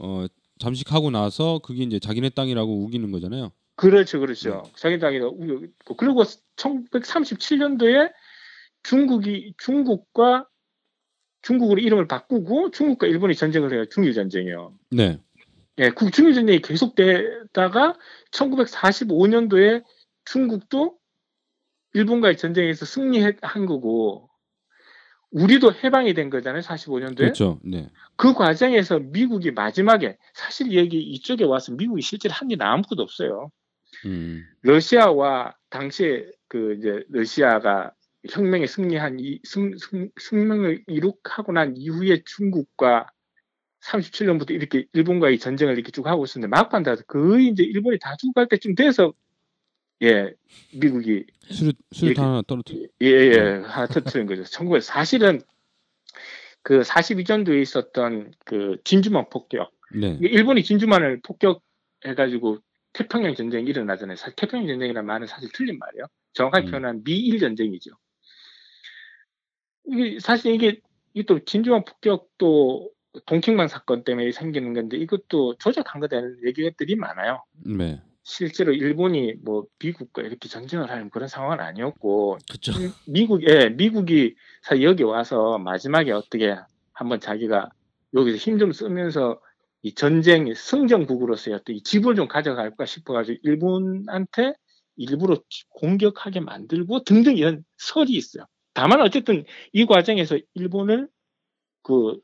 어, 잠식하고 나서 그게 이제 자기네 땅이라고 우기는 거잖아요. 그렇죠, 그렇죠. 자기 땅이다. 그리고 1937년도에 중국이 중국과 중국으로 이름을 바꾸고 중국과 일본이 전쟁을 해요. 중일 전쟁이요. 네. 예, 그 중일 전쟁이 계속되다가 1945년도에 중국도 일본과의 전쟁에서 승리한 거고 우리도 해방이 된 거잖아요. 45년도에. 그렇죠. 네. 그 과정에서 미국이 마지막에 사실 여기 이쪽에 와서 미국이 실제로 한일 아무것도 없어요. 음. 러시아와 당시에 그 이제 러시아가 혁명에 승리한 이 승, 승, 승명을 이룩하고 난 이후에 중국과 37년부터 이렇게 일본과의 전쟁을 이렇게 쭉 하고 있었는데 막판 다 거의 이제 일본이 다 죽어갈 때쯤 돼서 예 미국이 수류 수류 하나 떨어뜨. 예 예 하나 터트린 거죠. 1900 사실은 그 42전도에 있었던 그 진주만 폭격 네. 일본이 진주만을 폭격해가지고 태평양 전쟁이 일어나잖아요. 사실 태평양 전쟁이라는 말은 사실 틀린 말이에요. 정확하게 음. 표현하면 미일 전쟁이죠. 이게 사실 이게 이또 진주만 폭격도 동킹만 사건 때문에 생기는 건데 이것도 조작한 거다는 얘기들이 많아요. 네. 실제로 일본이 뭐 미국과 이렇게 전쟁을 하는 그런 상황은 아니었고 그쵸. 미국, 예, 미국이 사실 여기 와서 마지막에 어떻게 한번 자기가 여기서 힘 좀 쓰면서 이 전쟁 승전국으로서의 어떤 이 지분을 좀 가져갈까 싶어가지고 일본한테 일부러 공격하게 만들고 등등 이런 설이 있어요. 다만 어쨌든 이 과정에서 일본을 그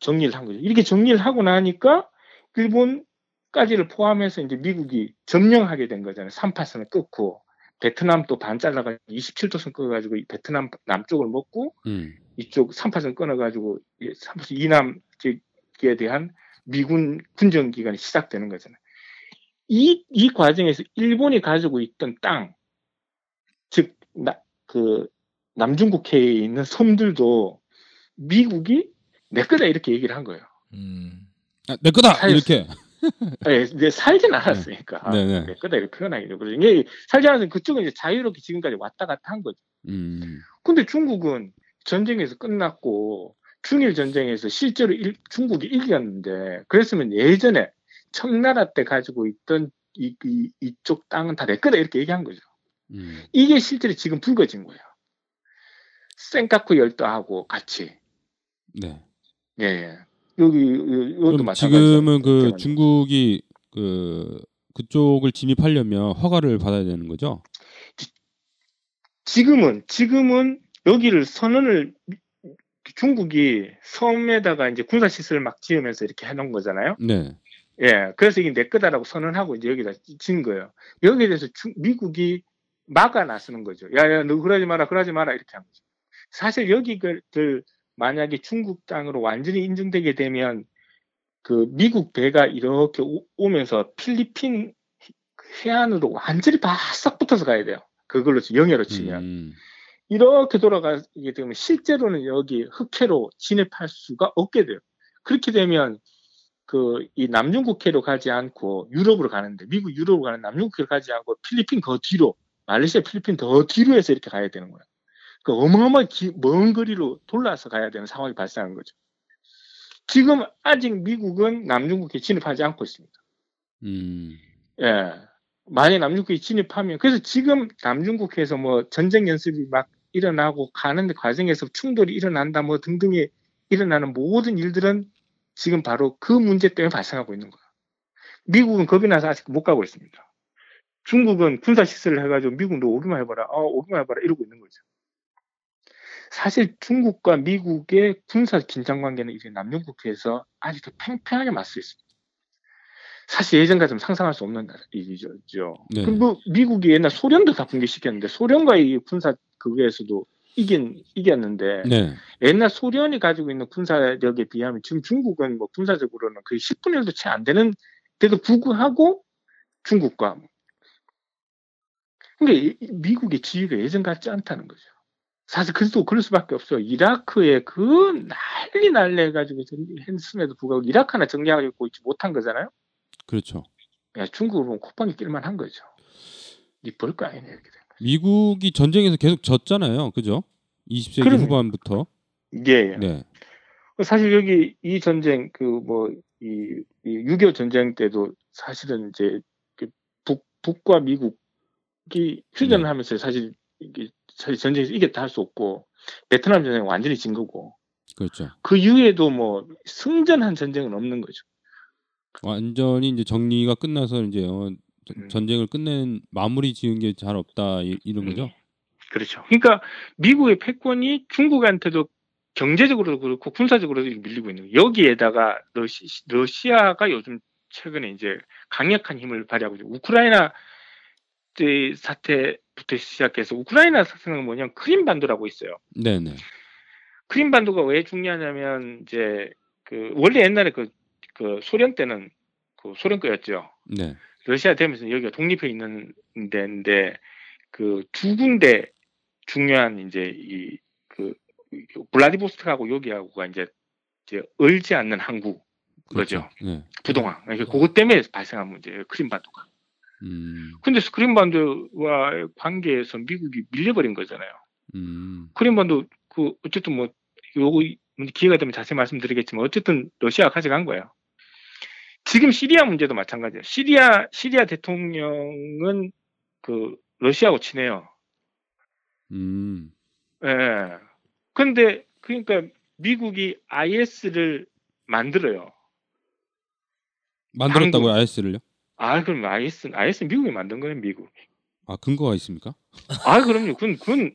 정리를 한 거죠. 이렇게 정리를 하고 나니까 일본 까지를 포함해서 이제 미국이 점령하게 된 거잖아요. 3파선을 끊고 베트남 또반 잘라가지고 27도선 끊어가지고 베트남 남쪽을 먹고 음. 이쪽 3파선 끊어가지고 3파선 이남 쪽에 대한 미군 군정 기간이 시작되는 거잖아요. 이, 이 과정에서 일본이 가지고 있던 땅, 즉, 나, 그, 남중국해에 있는 섬들도 미국이 내 거다 이렇게 얘기를 한 거예요. 음. 아, 내 거다 살- 이렇게. 예, 이제 살진 않았으니까. 네네. 내 거다 이렇게 표현하기도. 그래서 이게 살지 않았으면 그쪽은 이제 자유롭게 지금까지 왔다 갔다 한 거죠. 음. 근데 중국은 전쟁에서 끝났고 중일 전쟁에서 실제로 일- 중국이 이겼는데 그랬으면 예전에 청나라 때 가지고 있던 이, 이, 이쪽 땅은 다 내 거다 이렇게 얘기한 거죠. 음. 이게 실제로 지금 불거진 거예요. 센카쿠 열도하고 같이. 네. 예, 예. 여기, 이- 이것도 그럼 마찬가지예요. 지금은 그. 중국이 그 그쪽을 진입하려면 허가를 받아야 되는 거죠? 지금은, 지금은 여기를 선언을 미- 중국이 섬에다가 이제 군사 시설을 막 지으면서 이렇게 해놓은 거잖아요. 네. 예, 그래서 이게 내 거다라고 선언하고 이제 여기다 진 거예요. 여기에 대해서 중- 미국이 막아 나서는 거죠. 야, 야, 너 그러지 마라, 그러지 마라, 이렇게 한 거죠. 사실 여기들 만약에 중국 땅으로 완전히 인정되게 되면 그 미국 배가 이렇게 오, 오면서 필리핀 해안으로 완전히 바싹 붙어서 가야 돼요. 그걸로 영해로 치면. 음. 이렇게 돌아가게 되면 실제로는 여기 흑해로 진입할 수가 없게 돼요. 그렇게 되면 그 이 남중국해로 가지 않고 유럽으로 가는데 미국 유럽으로 가는 남중국해로 가지 않고 필리핀 더 뒤로 말레이시아 필리핀 더 뒤로 해서 이렇게 가야 되는 거예요. 그 어마어마한 기- 먼 거리로 돌아서 가야 되는 상황이 발생한 거죠. 지금 아직 미국은 남중국해 진입하지 않고 있습니다. 음. 예. 만약 남중국해 진입하면 그래서 지금 남중국해에서 뭐 전쟁 연습이 막 일어나고 가는 과정에서 충돌이 일어난다 뭐 등등이 일어나는 모든 일들은 지금 바로 그 문제 때문에 발생하고 있는 거예요. 미국은 겁이 나서 아직 못 가고 있습니다. 중국은 군사 시설을 해가지고 미국 너 오기만 해봐라, 어 오기만 해봐라 이러고 있는 거죠. 사실 중국과 미국의 군사 긴장 관계는 이제 남중국해에서 아직도 팽팽하게 맞서 있습니다. 사실 예전 같으면 상상할 수 없는 일이죠. 네. 그뭐 미국이 옛날 소련도 다 붕괴시켰는데 소련과의 군사 그거에서도 이긴 이겼는데 네. 옛날 소련이 가지고 있는 군사력에 비하면 지금 중국은 뭐 군사적으로는 거의 10분의 1도 채 안 되는 데도 불구하고 중국과 그러니까 미국의 지위가 예전 같지 않다는 거죠. 사실 그래도 그럴 수밖에 없어요. 이라크에 그 난리 난리 해가지고 했음에도 불구하고 이라크 하나 정리하고 있지 못한 거잖아요. 그렇죠. 야, 중국으로 보면 콧방이 낄만 한 거죠. 이볼거 아니네 이렇게 된 거죠. 미국이 전쟁에서 계속 졌잖아요. 그죠? 20세기 그럼요. 후반부터. 예, 예. 네. 사실 여기 이 전쟁 그 뭐이6.25 전쟁 때도 사실은 이제 그북 북과 미국이 휴전을 네. 하면서 사실 이게 전쟁에서 이겼다 할 수 없고 베트남 전쟁 완전히 진 거고 그렇죠. 그 이후에도 뭐 승전한 전쟁은 없는 거죠. 완전히 이제 정리가 끝나서 이제 어, 전- 음. 전쟁을 끝낸 마무리 지은 게 잘 없다 이, 이런 음. 거죠. 그렇죠. 그러니까 미국의 패권이 중국한테도 경제적으로도 그렇고 군사적으로도 밀리고 있는 거예요. 여기에다가 러시, 러시아가 요즘 최근에 이제 강력한 힘을 발휘하고 있죠. 우크라이나 때 사태 부터 시작해서 우크라이나 사태는 뭐냐면 크림 반도라고 있어요. 네, 네. 크림 반도가 왜 중요하냐면 이제 그 원래 옛날에 그, 그 소련 때는 그 소련 거였죠. 네. 러시아 되면서 여기가 독립해 있는 데인데 그 두 군데 중요한 이제 이 그 블라디보스토크하고 여기하고가 이제 이제 얼지 않는 항구 그렇죠. 거죠. 네. 부동항. 그러니까 그것 때문에 발생한 문제예요. 크림 반도가. 음. 근데 크림반도와의 관계에서 미국이 밀려버린 거잖아요. 음. 크림반도 그 어쨌든 뭐 요거 기회가 되면 자세히 말씀드리겠지만 어쨌든 러시아가 가져간 거예요. 지금 시리아 문제도 마찬가지예요. 시리아 시리아 대통령은 그 러시아하고 친해요. 음. 예. 근데 그러니까 미국이 IS를 만들어요. 만들었다고요. IS를요? 아, 그럼 IS, IS 미국이 만든 거예요, 미국. 아 근거가 있습니까? 아, 그럼요. 그건, 그건,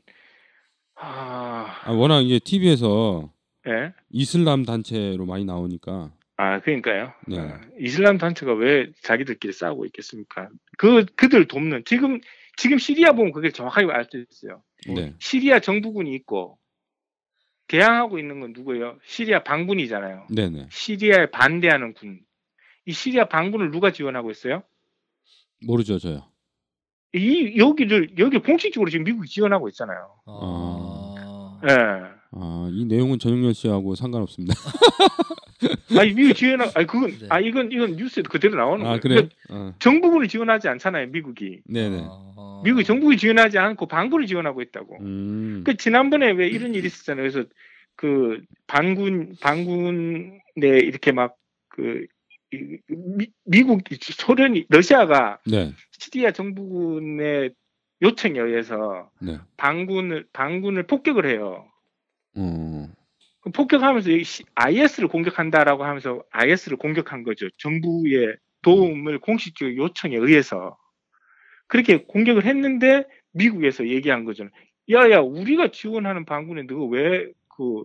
아, 아 워낙 이제 TV에서 예. 이슬람 단체로 많이 나오니까 아, 그러니까요. 네. 아, 이슬람 단체가 왜 자기들끼리 싸우고 있겠습니까? 그, 그들 돕는, 지금, 지금 시리아 보면 그게 정확하게 알 수 있어요. 네. 시리아 정부군이 있고, 개항하고 있는 건 누구예요? 시리아 반군이잖아요. 네네 시리아에 반대하는 군. 이 시리아 반군을 누가 지원하고 있어요? 모르죠 저요. 이 여기를 여기 공식적으로 지금 미국이 지원하고 있잖아요. 아. 예. 아 이 내용은 전용렬 씨하고 상관없습니다. 아니 미국 지원하 아니 그건 네. 아 이건 이건 뉴스에 그대로 나오는 아 거예요. 그래요? 그러니까 어. 정부군을 지원하지 않잖아요, 미국이. 네네. 아. 미국이 정부를 지원하지 않고 반군을 지원하고 있다고. 음. 그 지난번에 왜 이런 일이 있었잖아요. 그래서 그 반군 반군에 이렇게 막 그 미 국 소련이 러시아가 네. 시리아 정부군의 요청에 의해서 네. 반군을 반군을 폭격을 해요. 어. 그 폭격하면서 IS를 공격한다라고 하면서 IS를 공격한 거죠. 정부의 도움을 공식적 요청에 의해서 그렇게 공격을 했는데 미국에서 얘기한 거죠. 야야 우리가 지원하는 반군에 너가 왜 그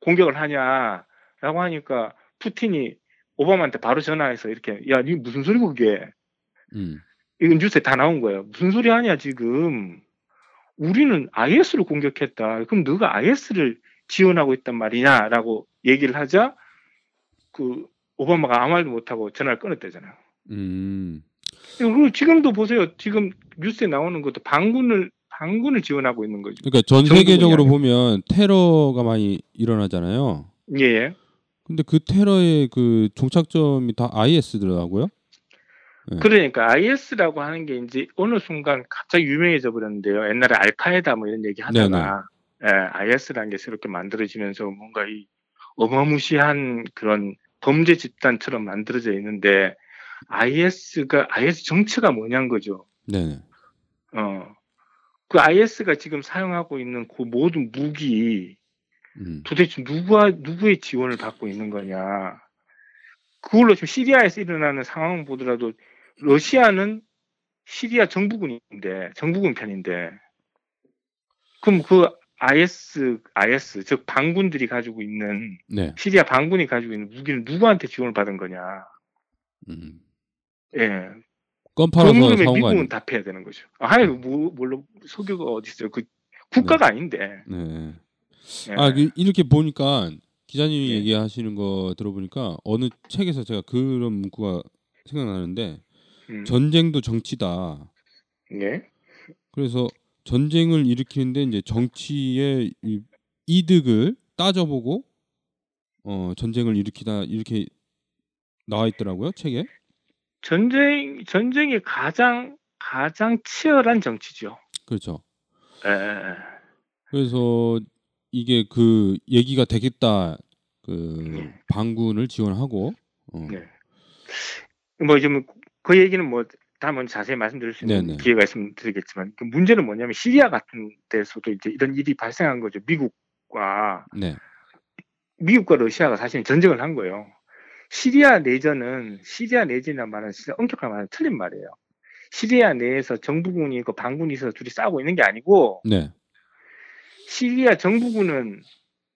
공격을 하냐라고 하니까 푸틴이 오바마한테 바로 전화해서 이렇게 야 니 무슨 소리고 그게 음. 이건 뉴스에 다 나온 거예요. 무슨 소리 하냐 지금 우리는 IS를 공격했다. 그럼 너가 IS를 지원하고 있단 말이냐라고 얘기를 하자 그 오바마가 아무 말도 못하고 전화를 끊었대잖아요. 음. 그리고 지금도 보세요. 지금 뉴스에 나오는 것도 반군을 반군을 지원하고 있는 거죠. 그러니까 전 세계적으로. 보면 테러가 많이 일어나잖아요. 예, 예. 근데 그 테러의 그 종착점이 다 IS더라고요. 네. 그러니까 IS라고 하는 게 이제 어느 순간 갑자기 유명해져 버렸는데요. 옛날에 알카에다 뭐 이런 얘기 하다가 예, IS라는 게 새롭게 만들어지면서 뭔가 이 어마무시한 그런 범죄 집단처럼 만들어져 있는데 IS가 IS 정체가 뭐냐는 거죠. 네네. 어. 그 IS가 지금 사용하고 있는 그 모든 무기 음. 도대체 누구와 누구의 지원을 받고 있는 거냐. 그걸로 지금 시리아에서 일어나는 상황 보더라도 러시아는 시리아 정부군인데 정부군 편인데 그럼 그 IS IS 즉 반군들이 가지고 있는 네. 시리아 반군이 가지고 있는 무기는 누구한테 지원을 받은 거냐. 음. 예. 건그 팔아서 물음에 사온 거 미국은? 답해야 되는 거죠. 아이 뭐 물론 석유가 어디 있어요? 그 국가가 아닌데. 네. 예. 아 그- 이렇게 보니까 기자님이 예. 얘기하시는 거 들어보니까 어느 책에서 제가 그런 문구가 생각나는데 음. 전쟁도 정치다. 예. 그래서 전쟁을 일으키는데 이제 정치의 이 이득을 따져보고 어 전쟁을 일으키다 이렇게 나와 있더라고요 책에. 전쟁 전쟁이 가장 가장 치열한 정치죠. 그렇죠. 예, 예, 예. 그래서 이게 그 얘기가 되겠다. 그 네. 반군을 지원하고. 어. 네. 뭐좀그 얘기는 뭐 다음은 자세히 말씀드릴 수 있는 네네. 기회가 있으면 드리겠지만 그 문제는 뭐냐면 시리아 같은 데서도 이제 이런 일이 발생한 거죠. 미국과 네. 미국과 러시아가 사실 전쟁을 한 거예요. 시리아 내전은 시리아 내전이라는 말은 진짜 엄격한 말은 틀린 말이에요. 시리아 내에서 정부군이 있고 반군이 있어서 둘이 싸우고 있는 게 아니고 네. 시리아 정부군은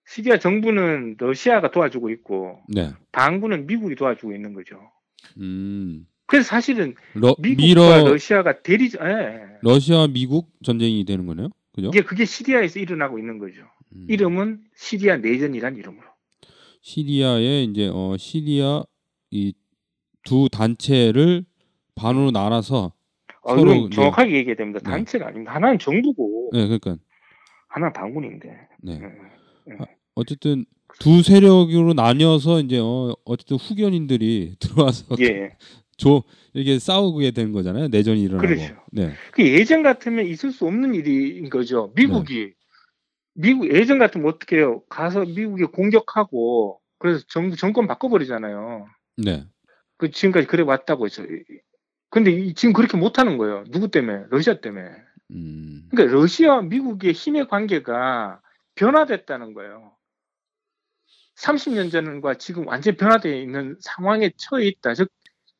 시리아 정부는 러시아가 도와주고 있고 네. 반군은 미국이 도와주고 있는 거죠. 음. 그래서 사실은 러, 미국과 미러 러시아가 대리 예, 예. 러시아 미국 전쟁이 되는 거네요. 그죠? 이게 그게 시리아에서 일어나고 있는 거죠. 음. 이름은 시리아 내전이란 이름으로. 시리아에 이제 어 시리아 이 두 단체를 반으로 나눠서 어, 서로 정확하게 얘기해야 됩니다. 네. 단체가 아닙니다. 하나는 정부고 네, 그러니까 하나는 반군인데. 네. 예. 어쨌든 두 세력으로 나뉘어서 이제 어 어쨌든 후견인들이 들어와서 예. 조 이렇게 싸우게 된 거잖아요. 내전이 일어나고. 그렇죠. 네. 그 예전 같으면 있을 수 없는 일인 거죠. 미국이 미국 예전 같으면 어떻게 해요? 가서 미국이 공격하고 그래서 정부 정권 바꿔버리잖아요. 네. 그 지금까지 그래 왔다고 했죠. 근데 이- 지금 그렇게 못하는 거예요. 누구 때문에? 러시아 때문에. 음. 그러니까 러시아와 미국의 힘의 관계가 변화됐다는 거예요. 30년 전과 지금 완전히 변화되어 있는 상황에 처해 있다. 즉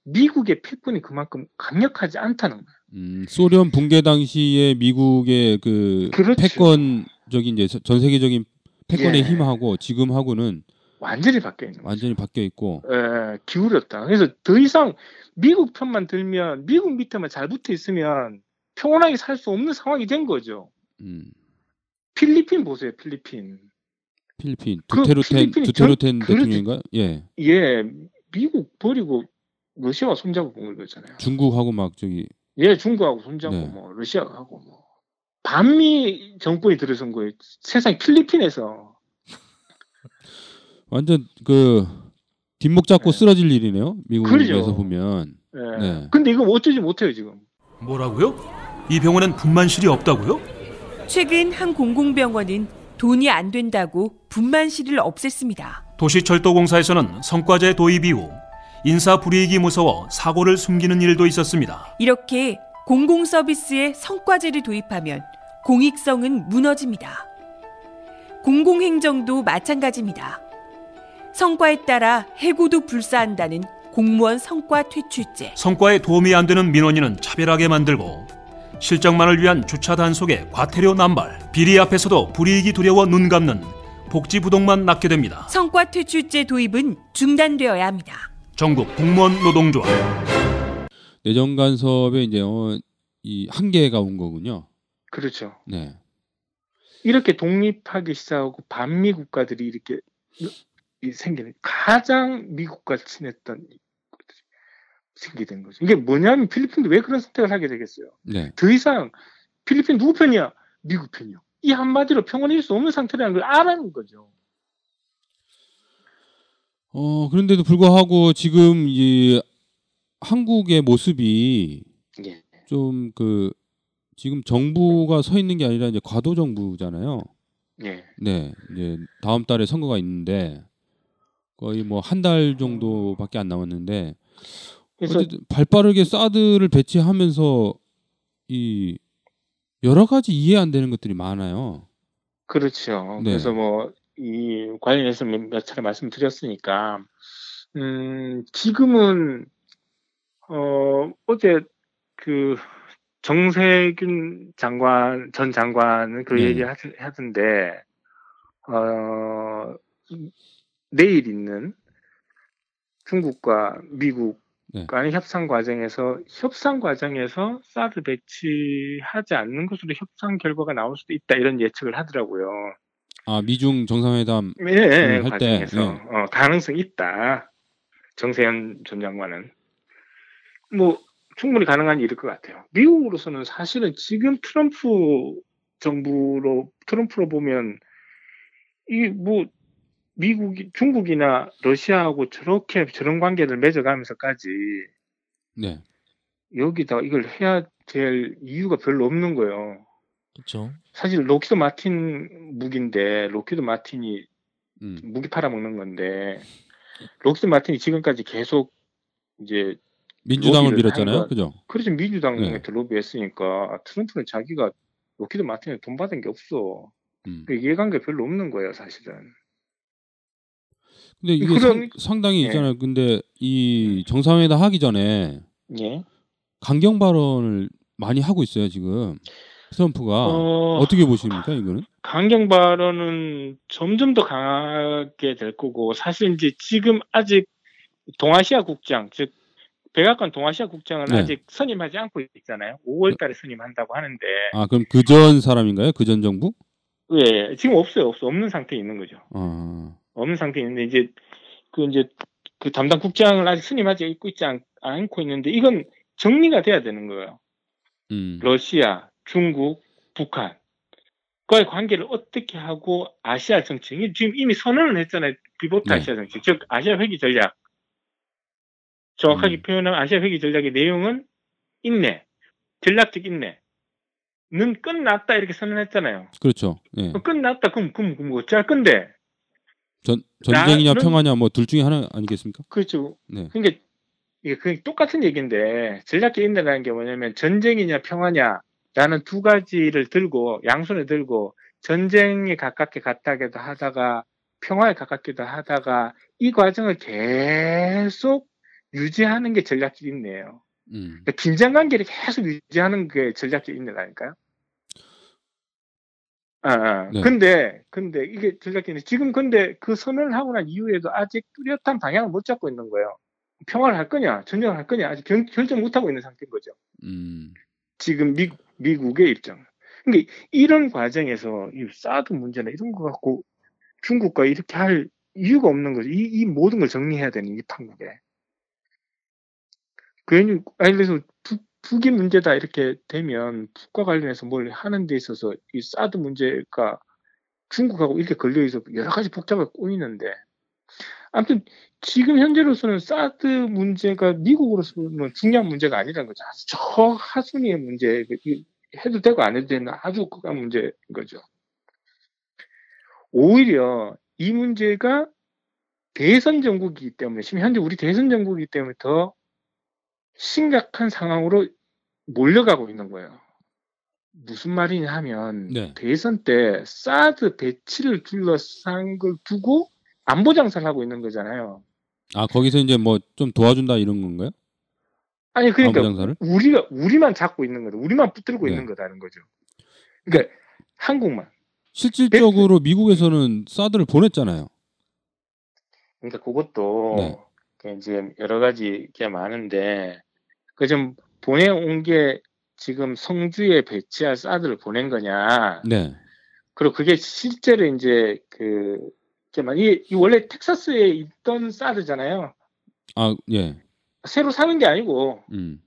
미국의 패권이 그만큼 강력하지 않다는 거예요. 음, 소련 붕괴 당시에 미국의 그 그렇죠. 패권적인 이제 전 세계적인 패권의 예. 힘하고 지금하고는 완전히 바뀌어 있는 거예요. 완전히 바뀌어 있고 에, 기울였다. 그래서 더 이상 미국 편만 들면 미국 밑에만 잘 붙어 있으면 평온하게 살 수 없는 상황이 된 거죠. 음, 필리핀 보세요, 필리핀. 필리핀 그 두테르텐 필리핀이 두테르텐. 대통령인가? 예. 예, 미국 버리고 러시아와 손잡고 본 거잖아요. 중국하고 막 저기 예, 중국하고 손잡고 네. 뭐 러시아하고 뭐 반미 정권이 들어선 거예요. 세상 필리핀에서 완전 그 뒷목 잡고 네. 쓰러질 일이네요. 미국에서 그러죠. 보면. 예. 네. 근데 이거 어쩌지 못해요 지금. 뭐라고요? 이 병원엔 분만실이 없다고요? 최근 한 공공병원은 돈이 안 된다고 분만실을 없앴습니다. 도시철도공사에서는 성과제 도입 이후 인사 불이익이 무서워 사고를 숨기는 일도 있었습니다. 이렇게 공공 서비스에 성과제를 도입하면 공익성은 무너집니다. 공공행정도 마찬가지입니다. 성과에 따라 해고도 불사한다는 공무원 성과 퇴출제. 성과에 도움이 안 되는 민원인은 차별하게 만들고 실적만을 위한 주차 단속에 과태료 남발, 비리 앞에서도 불이익이 두려워 눈 감는 복지 부동만 낳게 됩니다. 성과 퇴출제 도입은 중단되어야 합니다. 전국 공무원 노동조합 내정 간섭에 이제 어, 이 한계가 온 거군요. 그렇죠. 네. 이렇게 독립하기 시작하고 반미 국가들이 이렇게 이- 생기는 가장 미국과 친했던 생기게 된 거죠. 이게 뭐냐면 필리핀도 왜 그런 선택을 하게 되겠어요. 네. 더 이상 필리핀 누구 편이야? 미국 편이요. 이 한마디로 평온해질 수 없는 상태라는 걸 알아는 거죠. 어, 그런데도 불구하고 지금 이 한국의 모습이 예. 좀그 지금 정부가 서 있는 게 아니라 이제 과도 정부잖아요. 예. 네. 이제 다음 달에 선거가 있는데 거의 뭐 한 달 정도밖에 안 남았는데 그래서 발빠르게 사드를 배치하면서 이 여러 가지 이해 안 되는 것들이 많아요. 그렇죠. 네. 그래서 뭐 이 관련해서 몇, 몇 차례 말씀드렸으니까 음, 지금은 어 어제 그 정세균 장관 전 장관은 그 네. 얘기 하던데 어 내일 있는 중국과 미국 네. 간의 협상 과정에서 협상 과정에서 사드 배치하지 않는 것으로 협상 결과가 나올 수도 있다 이런 예측을 하더라고요. 아 미중 정상회담 예, 예, 할 때, 과정에서 예. 어, 가능성이 있다. 정세현 전 장관은 뭐 충분히 가능한 일일 것 같아요. 미국으로서는 사실은 지금 트럼프 정부로 트럼프로 보면 이 뭐 미국이 중국이나 러시아하고 저렇게 저런 관계를 맺어가면서까지 네. 여기다 이걸 해야 될 이유가 별로 없는 거예요. 그렇죠. 사실 록히드 마틴 무기인데 록히드 마틴이 음. 무기 팔아먹는 건데 록히드 마틴이 지금까지 계속 이제 민주당을 밀었잖아요. 그죠? 그래서 민주당한테 네. 로비했으니까 트럼프는 자기가 록히드 마틴에 돈 받은 게 없어. 음. 그 이해관계 별로 없는 거예요, 사실은. 근데 이게 그런- 상, 상당히 예. 있잖아요. 근데 이 정상회담 하기 전에 예. 강경 발언을 많이 하고 있어요, 지금. 트럼프가 어, 어... 떻게 보십니까, 이거는? 강경 발언은 점점 더 강하게 될 거고 사실 이제 지금 아직 동아시아 국장 즉 백악관 동아시아 국장은 네. 아직 선임하지 않고 있잖아요. 5월달에 선임한다고 하는데 아, 그럼 그 전 사람인가요? 그 전 정부? 예 지금 없어요 없어 없는 상태에 있는 거죠. 아, 없는 상태에 있는데 이제 그 이제 그 담당 국장을 아직 선임하지 있고 있지 않, 않고 있는데 이건 정리가 돼야 되는 거예요. 음, 러시아, 중국, 북한 과의 관계를 어떻게 하고 아시아 정책 이 지금 이미 선언을 했잖아요. 비보트 네. 아시아 정책 즉 아시아 회기 전략 정확하게 음. 표현하면 아시아 회기 전략의 내용은 인내 전략적 인내는 끝났다 이렇게 선언했잖아요. 그렇죠. 예. 그럼 끝났다 그럼 그럼, 그럼 어찌할 건데 전 전쟁이냐 나는- 평화냐 뭐 둘 중에 하나 아니겠습니까? 그렇죠. 네. 그러니까 이게 그 똑같은 얘기인데 전략적 인내라는 게 뭐냐면 전쟁이냐 평화냐라는 두 가지를 들고 양손에 들고 전쟁에 가깝게 갔다기도 하다가 평화에 가깝기도 하다가 이 과정을 계속 유지하는 게 전략적 인내예요. 음. 그러니까 긴장 관계를 계속 유지하는 게 전략적 인내라니까요. 아, 아. 네. 근데 근데 이게 인내. 지금 근데 그 선언을 하고 난 이후에도 아직 뚜렷한 방향을 못 잡고 있는 거예요. 평화를 할 거냐, 전쟁을 할 거냐 아직 결, 결정 못 하고 있는 상태인 거죠. 음. 지금 미, 미국의 입장. 그러니까 이런 과정에서 이 사드 문제나 이런 거 갖고 중국과 이렇게 할 이유가 없는 거죠. 이, 이 모든 걸 정리해야 되는 이 판국에. 괜히 아니 그래서 북, 북이 문제다 이렇게 되면 북과 관련해서 뭘 하는 데 있어서 이 사드 문제가 중국하고 이렇게 걸려 있어 여러 가지 복잡하게 꼬이는데 아무튼 지금 현재로서는 사드 문제가 미국으로서는 중요한 문제가 아니라는 거죠. 저 하순위의 문제, 그 이- 해도 되고 안 해도 되는 아주 극한 문제인 거죠. 오히려 이 문제가 대선 정국이기 때문에 지금 현재 우리 대선 정국이기 때문에 더 심각한 상황으로 몰려가고 있는 거예요. 무슨 말이냐 하면 네. 대선 때 사드 배치를 둘러싼 걸 두고 안보 장사를 하고 있는 거잖아요. 아 거기서 이제 뭐 좀 도와준다 이런 건가요? 아니 그러니까? 우리가 우리만 잡고 있는 거다. 우리만 붙들고 네. 있는 거다는 거죠. 그러니까 한국만. 실질적으로 미국에서는 사드를 보냈잖아요. 그러니까 그것도 네. 그 이제 여러 가지 게 많은데 그 좀 보내온 게 지금 성주에 배치할 사드를 보낸 거냐. 네. 그리고 그게 실제로 이제 그 이, 이 원래 텍사스에 있던 사드잖아요. 아 예. 새로 사는 게 아니고 음.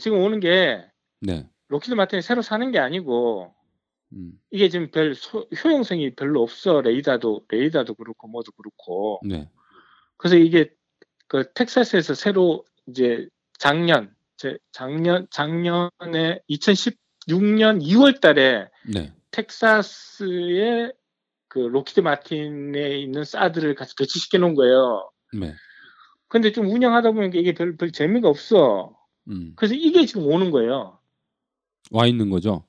지금 오는 게 네. 록히드 마틴이 새로 사는 게 아니고 음. 이게 지금 별 소- 효용성이 별로 없어 레이더도 레이더도 그렇고 뭐도 그렇고 네. 그래서 이게 그 텍사스에서 새로 이제 작년 제 작년 작년에 2016년 2월달에 네. 텍사스에 그 로키드 마틴에 있는 사드를 같이 배치시켜 놓은 거예요. 네. 근데 좀 운영하다 보니까 이게 별, 별 재미가 없어. 음. 그래서 이게 지금 오는 거예요. 와 있는 거죠.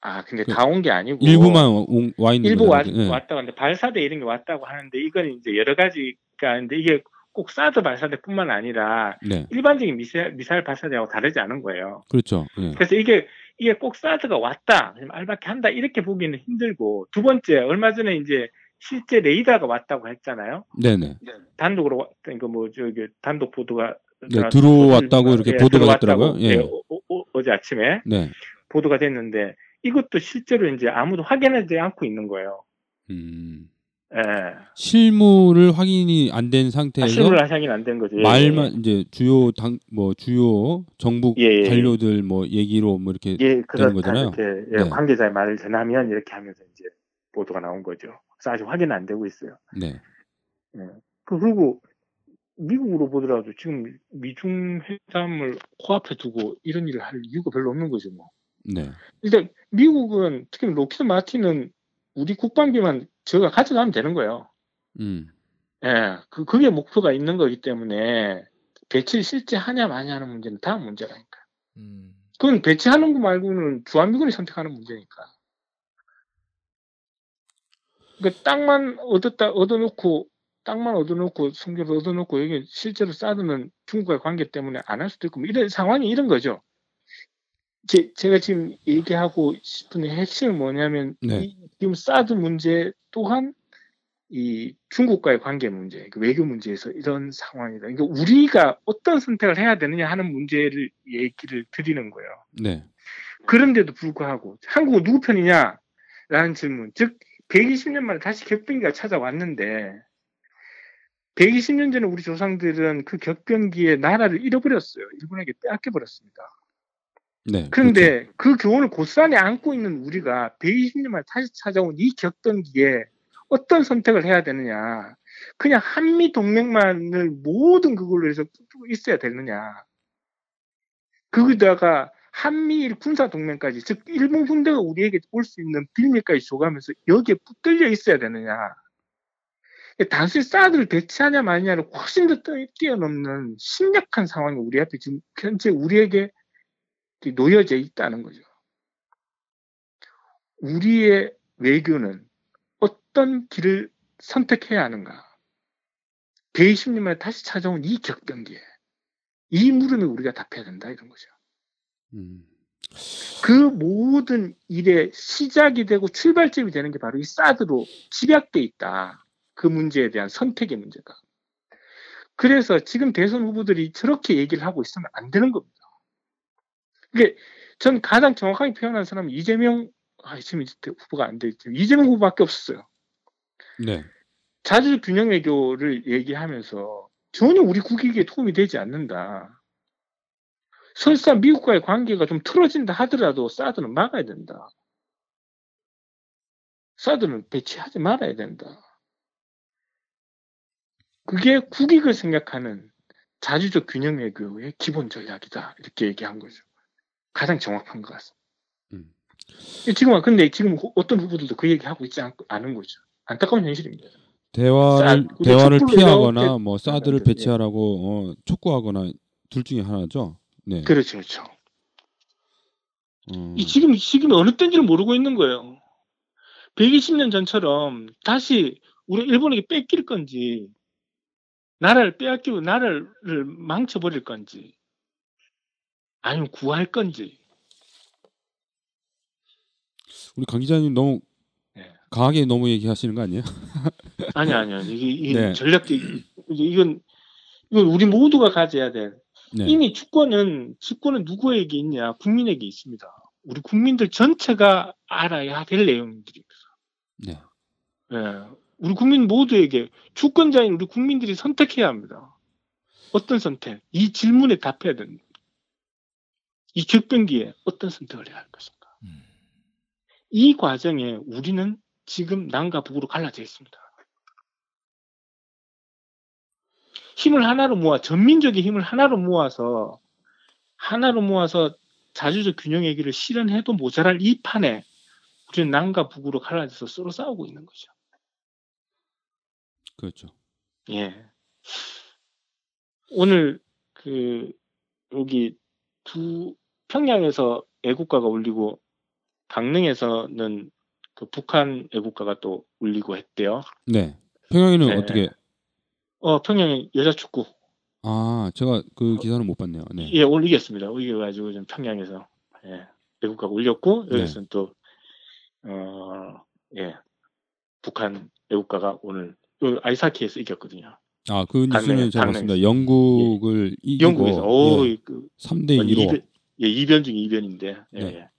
아 근데 그 다온 게 아니고 일부만 온- 와 있는 일부 왔, 거죠. 예. 왔다고 하는데 발사대 이런 게 왔다고 하는데 이건 이제 여러 가지가 있는데 이게 꼭 사드 발사대뿐만 아니라 네. 일반적인 미사일, 미사일 발사대하고 다르지 않은 거예요. 그렇죠. 예. 그래서 이게 이게 꼭 사드가 왔다, 알바키 한다 이렇게 보기는 힘들고 두 번째 얼마 전에 이제 실제 레이더가 왔다고 했잖아요. 네네. 단독으로 왔던 그뭐 저기 단독 보도가 네, 들어왔다고 이렇게 예, 보도가 됐더라고요. 예. 예, 어, 제 아침에 네. 보도가 됐는데 이것도 실제로 이제 아무도 확인하지 않고 있는 거예요. 음. 예. 실물을 확인이 안 된 상태에서 실물 하상이 안된 거죠. 예, 말만 이제 주요 당 뭐 주요 정부 예, 예. 관료들 뭐 얘기로 뭐 이렇게 예, 그렇다 거잖아요. 이렇게 예, 네. 관계자의 말을 전하면 이렇게 하면서 이제 보도가 나온 거죠. 그래서 아직 확인 안 되고 있어요. 네. 그- 그리고 미국으로 보더라도 지금 미중 회담을 코앞에 두고 이런 일을 할 이유가 별로 없는 거죠. 뭐. 네. 일단 미국은 특히 록히드 마틴은 우리 국방비만 저가 가져가면 되는 거예요. 음. 예, 그 그게 목표가 있는 거기 때문에 배치를 실제 하냐 마냐 하는 문제는 다음 문제라니까. 음. 그건 배치하는 거 말고는 주한미군이 선택하는 문제니까. 그러니까 땅만 얻었다 얻어놓고 땅만 얻어놓고 성교를 얻어놓고 여기 실제로 사드는 중국과의 관계 때문에 안 할 수도 있고 뭐 이런 상황이 이런 거죠. 제, 제가 지금 얘기하고 싶은 핵심은 뭐냐면 네. 이, 지금 사드 문제 또한 이 중국과의 관계 문제, 그 외교 문제에서 이런 상황이다. 그러니까 우리가 어떤 선택을 해야 되느냐 하는 문제를 얘기를 드리는 거예요. 네. 그런데도 불구하고 한국은 누구 편이냐? 라는 질문. 즉, 120년 만에 다시 격변기가 찾아왔는데, 120년 전에 우리 조상들은 그 격변기에 나라를 잃어버렸어요. 일본에게 빼앗겨 버렸습니다. 네. 그런데 그 교훈을 고스란히 안고 있는 우리가 120년 만에 다시 찾아온 이 격변기에 어떤 선택을 해야 되느냐. 그냥 한미 동맹만을 모든 그걸로 해서 있어야 되느냐. 거기다가 한미일 군사 동맹까지, 즉 일본 군대가 우리에게 올 수 있는 빌미까지 줘가면서 여기에 붙들려 있어야 되느냐. 단순히 사드를 배치하냐 마냐를 훨씬 더 뛰- 뛰어넘는 심각한 상황이 우리 앞에 지금 현재 우리에게 놓여져 있다는 거죠. 우리의 외교는 어떤 길을 선택해야 하는가? 120년 만에 다시 찾아온 이 격변기에 이 물음에 우리가 답해야 된다 이런 거죠. 음. 그 모든 일의 시작이 되고 출발점이 되는 게 바로 이 사드로 집약돼 있다. 그 문제에 대한 선택의 문제가. 그래서 지금 대선 후보들이 저렇게 얘기를 하고 있으면 안 되는 겁니다. 이게 전 가장 정확하게 표현한 사람은 이재명 아 지금 이제 후보가 안 돼. 있죠. 이재명 후보밖에 없었어요. 네. 자주 균형 외교를 얘기하면서 전혀 우리 국익에 도움이 되지 않는다. 설사 미국과의 관계가 좀 틀어진다 하더라도 사드는 막아야 된다. 사드는 배치하지 말아야 된다. 그게 국익을 생각하는 자주적 균형 외교의 기본 전략이다. 이렇게 얘기한 거죠. 가장 정확한 것 같습니다. 음. 지금, 근데 지금 어떤 후보들도 그 얘기 하고 있지 않, 않은 거죠. 안타까운 현실입니다. 대화를 사- 우리 대화를 피하거나 뭐 사드를 예. 배치하라고 어, 촉구하거나 둘 중에 하나죠. 네. 그렇죠, 그렇죠. 음. 이 지금 지금 어느 때인지를 모르고 있는 거예요. 120년 전처럼 다시 우리 일본에게 뺏길 건지 나라를 빼앗기고 나라를 망쳐버릴 건지 아니면 구할 건지 우리 강 기자님 너무 네. 강하게 너무 얘기하시는 거 아니에요? 아니 아니요 이게, 이게 네. 전략적 이건 이건 우리 모두가 가져야 될 네. 이미 주권은 주권은 누구에게 있냐 국민에게 있습니다. 우리 국민들 전체가 알아야 될 내용들입니다. 네. 예, 우리 국민 모두에게 주권자인 우리 국민들이 선택해야 합니다. 어떤 선택? 이 질문에 답해야 됩니다. 이 격변기에 어떤 선택을 해야 할 것인가? 이 과정에 우리는 지금 남과 북으로 갈라져 있습니다. 힘을 하나로 모아 전민족의 힘을 하나로 모아서 하나로 모아서 자주적 균형 얘기를 실현해도 모자랄 이 판에 우리는 남과 북으로 갈라져서 서로 싸우고 있는 거죠. 그렇죠. 예. 오늘 그 여기 두 평양에서 애국가가 울리고 강릉에서는 그 북한 애국가가 또 울리고 했대요. 네. 평양에는 네. 어떻게 어 평양에 여자 축구 아, 제가 그 기사는 못 봤네요. 네. 예 올리겠습니다. 올려가지고 좀 평양에서 예 애국가가 울렸고 네. 여기서는 또어 예 북한 애국가가 오늘 요 아이스하키에서 이겼거든요. 아, 그 뉴스는 제가. 봤습니다. 영국을 이기고 영국에서 오 예, 그 3대 2로 이변, 예, 이변 중 이변인데 예, 네. 예.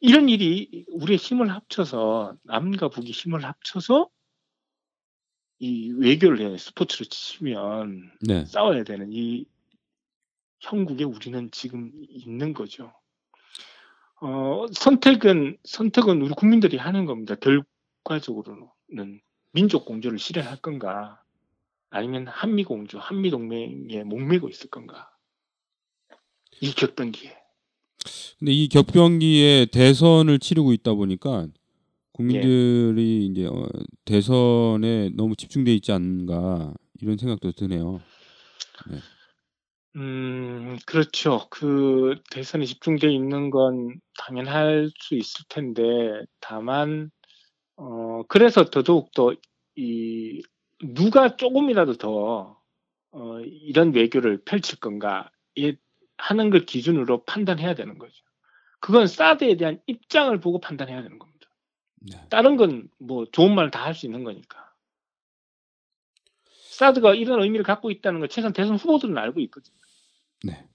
이런 일이 우리의 힘을 합쳐서 남과 북이 힘을 합쳐서 이 외교를 해 스포츠로 치면 네. 싸워야 되는 이 형국에 우리는 지금 있는 거죠. 어, 선택은 선택은 우리 국민들이 하는 겁니다. 결과적으로는 민족 공조를 실현할 건가, 아니면 한미 공조, 한미 동맹에 목매고 있을 건가. 이 격변기에. 근데 이 격변기에 대선을 치르고 있다 보니까 국민들이 이제 어, 대선에 너무 집중돼 있지 않은가 이런 생각도 드네요. 음, 그렇죠. 그 대선에 집중되어 있는 건 당연할 수 있을 텐데, 다만, 어, 그래서 더더욱 더, 이, 누가 조금이라도 더, 어, 이런 외교를 펼칠 건가, 에 하는 걸 기준으로 판단해야 되는 거죠. 그건 사드에 대한 입장을 보고 판단해야 되는 겁니다. 네. 다른 건 뭐 좋은 말 다 할 수 있는 거니까. 사드가 이런 의미를 갖고 있다는 걸 최소한 대선 후보들은 알고 있거든요. 네.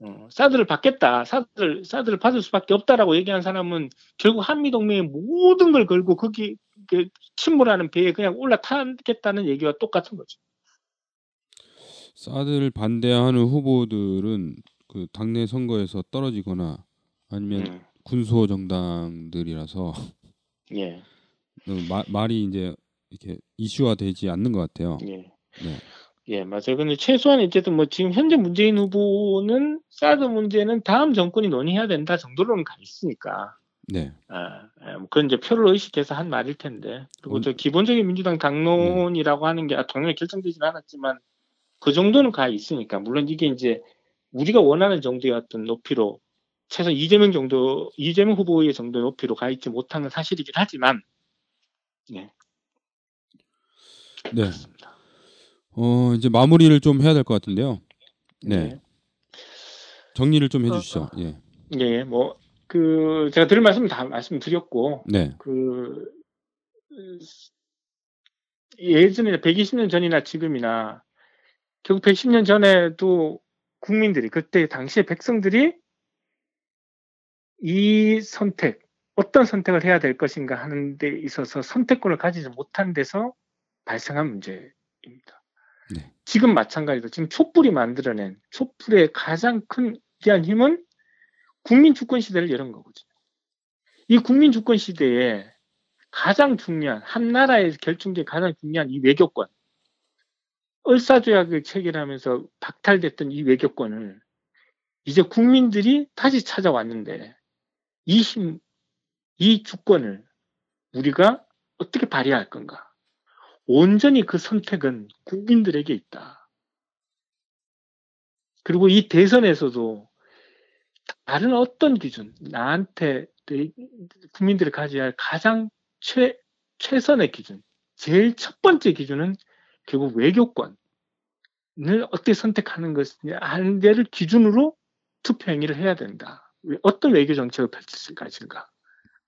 어, 사드를 받겠다, 사드를 사드를 받을 수밖에 없다라고 얘기한 사람은 결국 한미 동맹의 모든 걸 걸고 거기 그 침몰하는 배에 그냥 올라타겠다는 얘기와 똑같은 거죠. 사드를 반대하는 후보들은 그 당내 선거에서 떨어지거나 아니면 음, 군소 정당들이라서 예, 너무 마- 말이 이제 이렇게 이슈화되지 않는 것 같아요. 예, 네. 예, 맞아요. 근데 최소한 어쨌든 뭐 지금 현재 문재인 후보는 사드 문제는 다음 정권이 논의해야 된다 정도로는 가 있으니까. 네. 아, 아, 뭐 그건 이제 표를 의식해서 한 말일 텐데. 그리고 음. 저 기본적인 민주당 당론이라고 하는 게 아, 당연히 결정되진 않았지만 그 정도는 가 있으니까. 물론 이게 이제 우리가 원하는 정도의 어떤 높이로 최소 이재명 정도, 이재명 후보의 정도의 높이로 가 있지 못한 건 사실이긴 하지만, 예. 네. 그렇습니다. 어, 이제 마무리를 좀 해야 될 것 같은데요. 네. 정리를 좀 해주시죠. 어, 예. 예, 뭐, 그, 제가 들을 말씀 다 말씀드렸고, 네. 그, 예전에 120년 전이나 지금이나, 결국 110년 전에도 국민들이, 그때 당시에 백성들이 이 선택, 어떤 선택을 해야 될 것인가 하는 데 있어서 선택권을 가지지 못한 데서 발생한 문제입니다. 네. 지금 마찬가지로 지금 촛불이 만들어낸 촛불의 가장 큰 위대한 힘은 국민 주권 시대를 열은 거거든요. 이 국민 주권 시대에 가장 중요한 한 나라의 결정적인 가장 중요한 이 외교권 을사조약을 체결하면서 박탈됐던 이 외교권을 이제 국민들이 다시 찾아왔는데 이 힘, 이 주권을 우리가 어떻게 발휘할 건가? 온전히 그 선택은 국민들에게 있다. 그리고 이 대선에서도 다른 어떤 기준, 나한테 내- 국민들이 가져야 할 가장 최, 최선의 기준, 제일 첫 번째 기준은 결국 외교권을 어떻게 선택하는 것이냐 하는 데를 기준으로 투표 행위를 해야 된다. 왜- 어떤 외교 정책을 펼칠 것인가.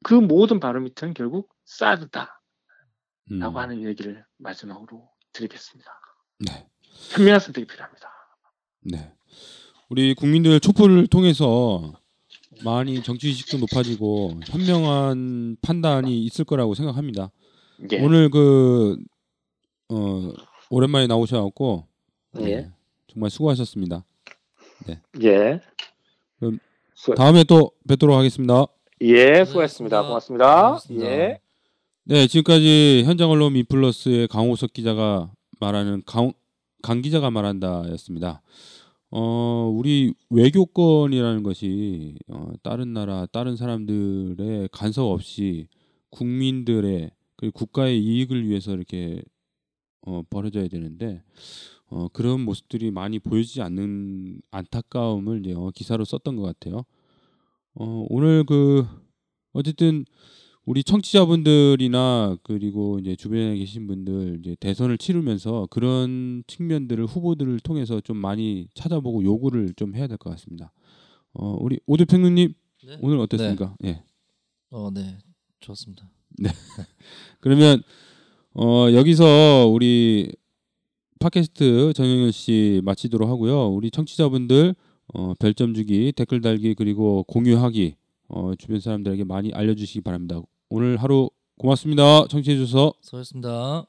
그 모든 바로 밑은 결국 사드다. 음. 라고 하는 얘기를 마지막으로 드리겠습니다. 네. 현명한 선택이 필요합니다. 네. 우리 국민들 촛불을 통해서 많이 정치의식도 높아지고 현명한 판단이 있을 거라고 생각합니다. 예. 오늘 그 어, 오랜만에 나오셔갖고 예. 네, 정말 수고하셨습니다. 예. 그럼 수, 다음에 또 뵙도록 하겠습니다. 예, 수고했습니다. 고맙습니다. 고맙습니다. 예. 네, 지금까지 현장 언론 미플러스의 강호석 기자가 말하는 강, 강 기자가 말한다였습니다. 어, 우리 외교권이라는 것이 어, 다른 나라, 다른 사람들의 간섭 없이 국민들의 그리고 국가의 이익을 위해서 이렇게 어, 벌어져야 되는데 어, 그런 모습들이 많이 보여지지 않는 안타까움을 이제 어, 기사로 썼던 것 같아요. 어, 오늘 그 어쨌든 우리 청취자분들이나 그리고 이제 주변에 계신 분들 이제 대선을 치르면서 그런 측면들을 후보들을 통해서 좀 많이 찾아보고 요구를 좀 해야 될 것 같습니다. 어, 우리 오대 평론님 네. 오늘 어땠습니까? 예. 어, 네. 좋았습니다. 그러면 어, 여기서 우리 팟캐스트 정영현 씨 마치도록 하고요. 우리 청취자분들 어, 별점 주기, 댓글 달기 그리고 공유하기 어, 주변 사람들에게 많이 알려주시기 바랍니다. 오늘 하루 고맙습니다. 청취해 주셔서. 수고하셨습니다.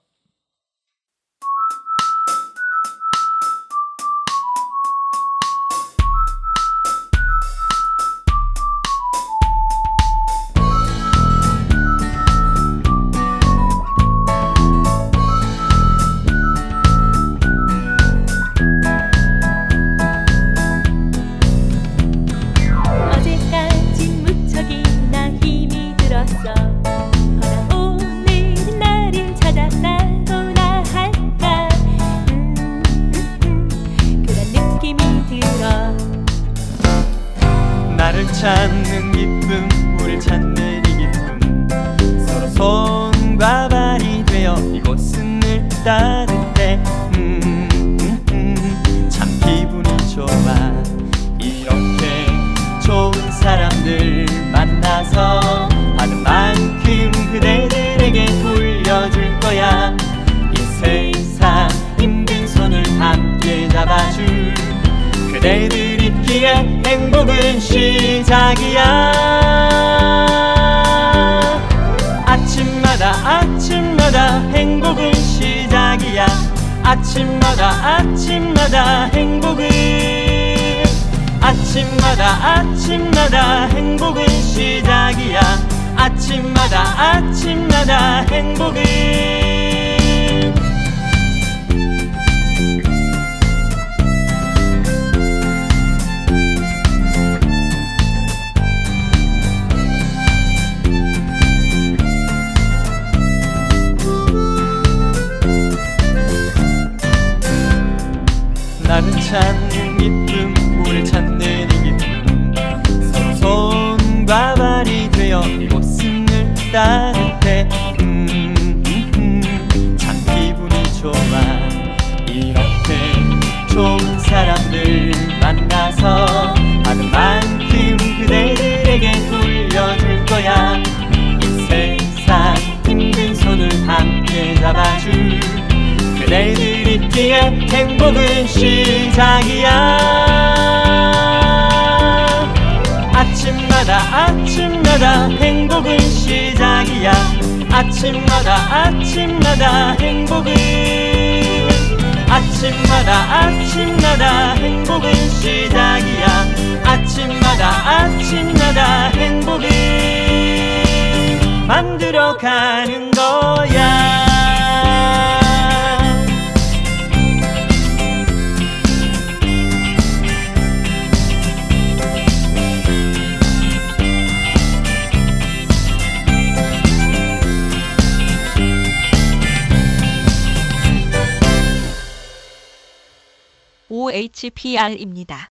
시작이야. 아침마다 아침마다 행복은 아침마다 아침마다 행복은 시작이야. 아침마다 아침마다 행복은 나는 참 기쁨 우릴 찾는 이기 손과 발이 되어 웃음을 따를 때 음, 음, 음. 기분이 좋아. 이렇게 좋은 사람들 만나서 하는 만큼 그대들에게 돌려줄 거야. 이 세상 힘든 손을 함께 잡아줄 그대들 우리의 행복은 시작이야. 아침마다 아침마다 행복은 시작이야. 아침마다 아침마다 행복은 아침마다 아침마다 행복은 시작이야. 아침마다 아침마다 행복은 만들어가는 거야 OHPR입니다.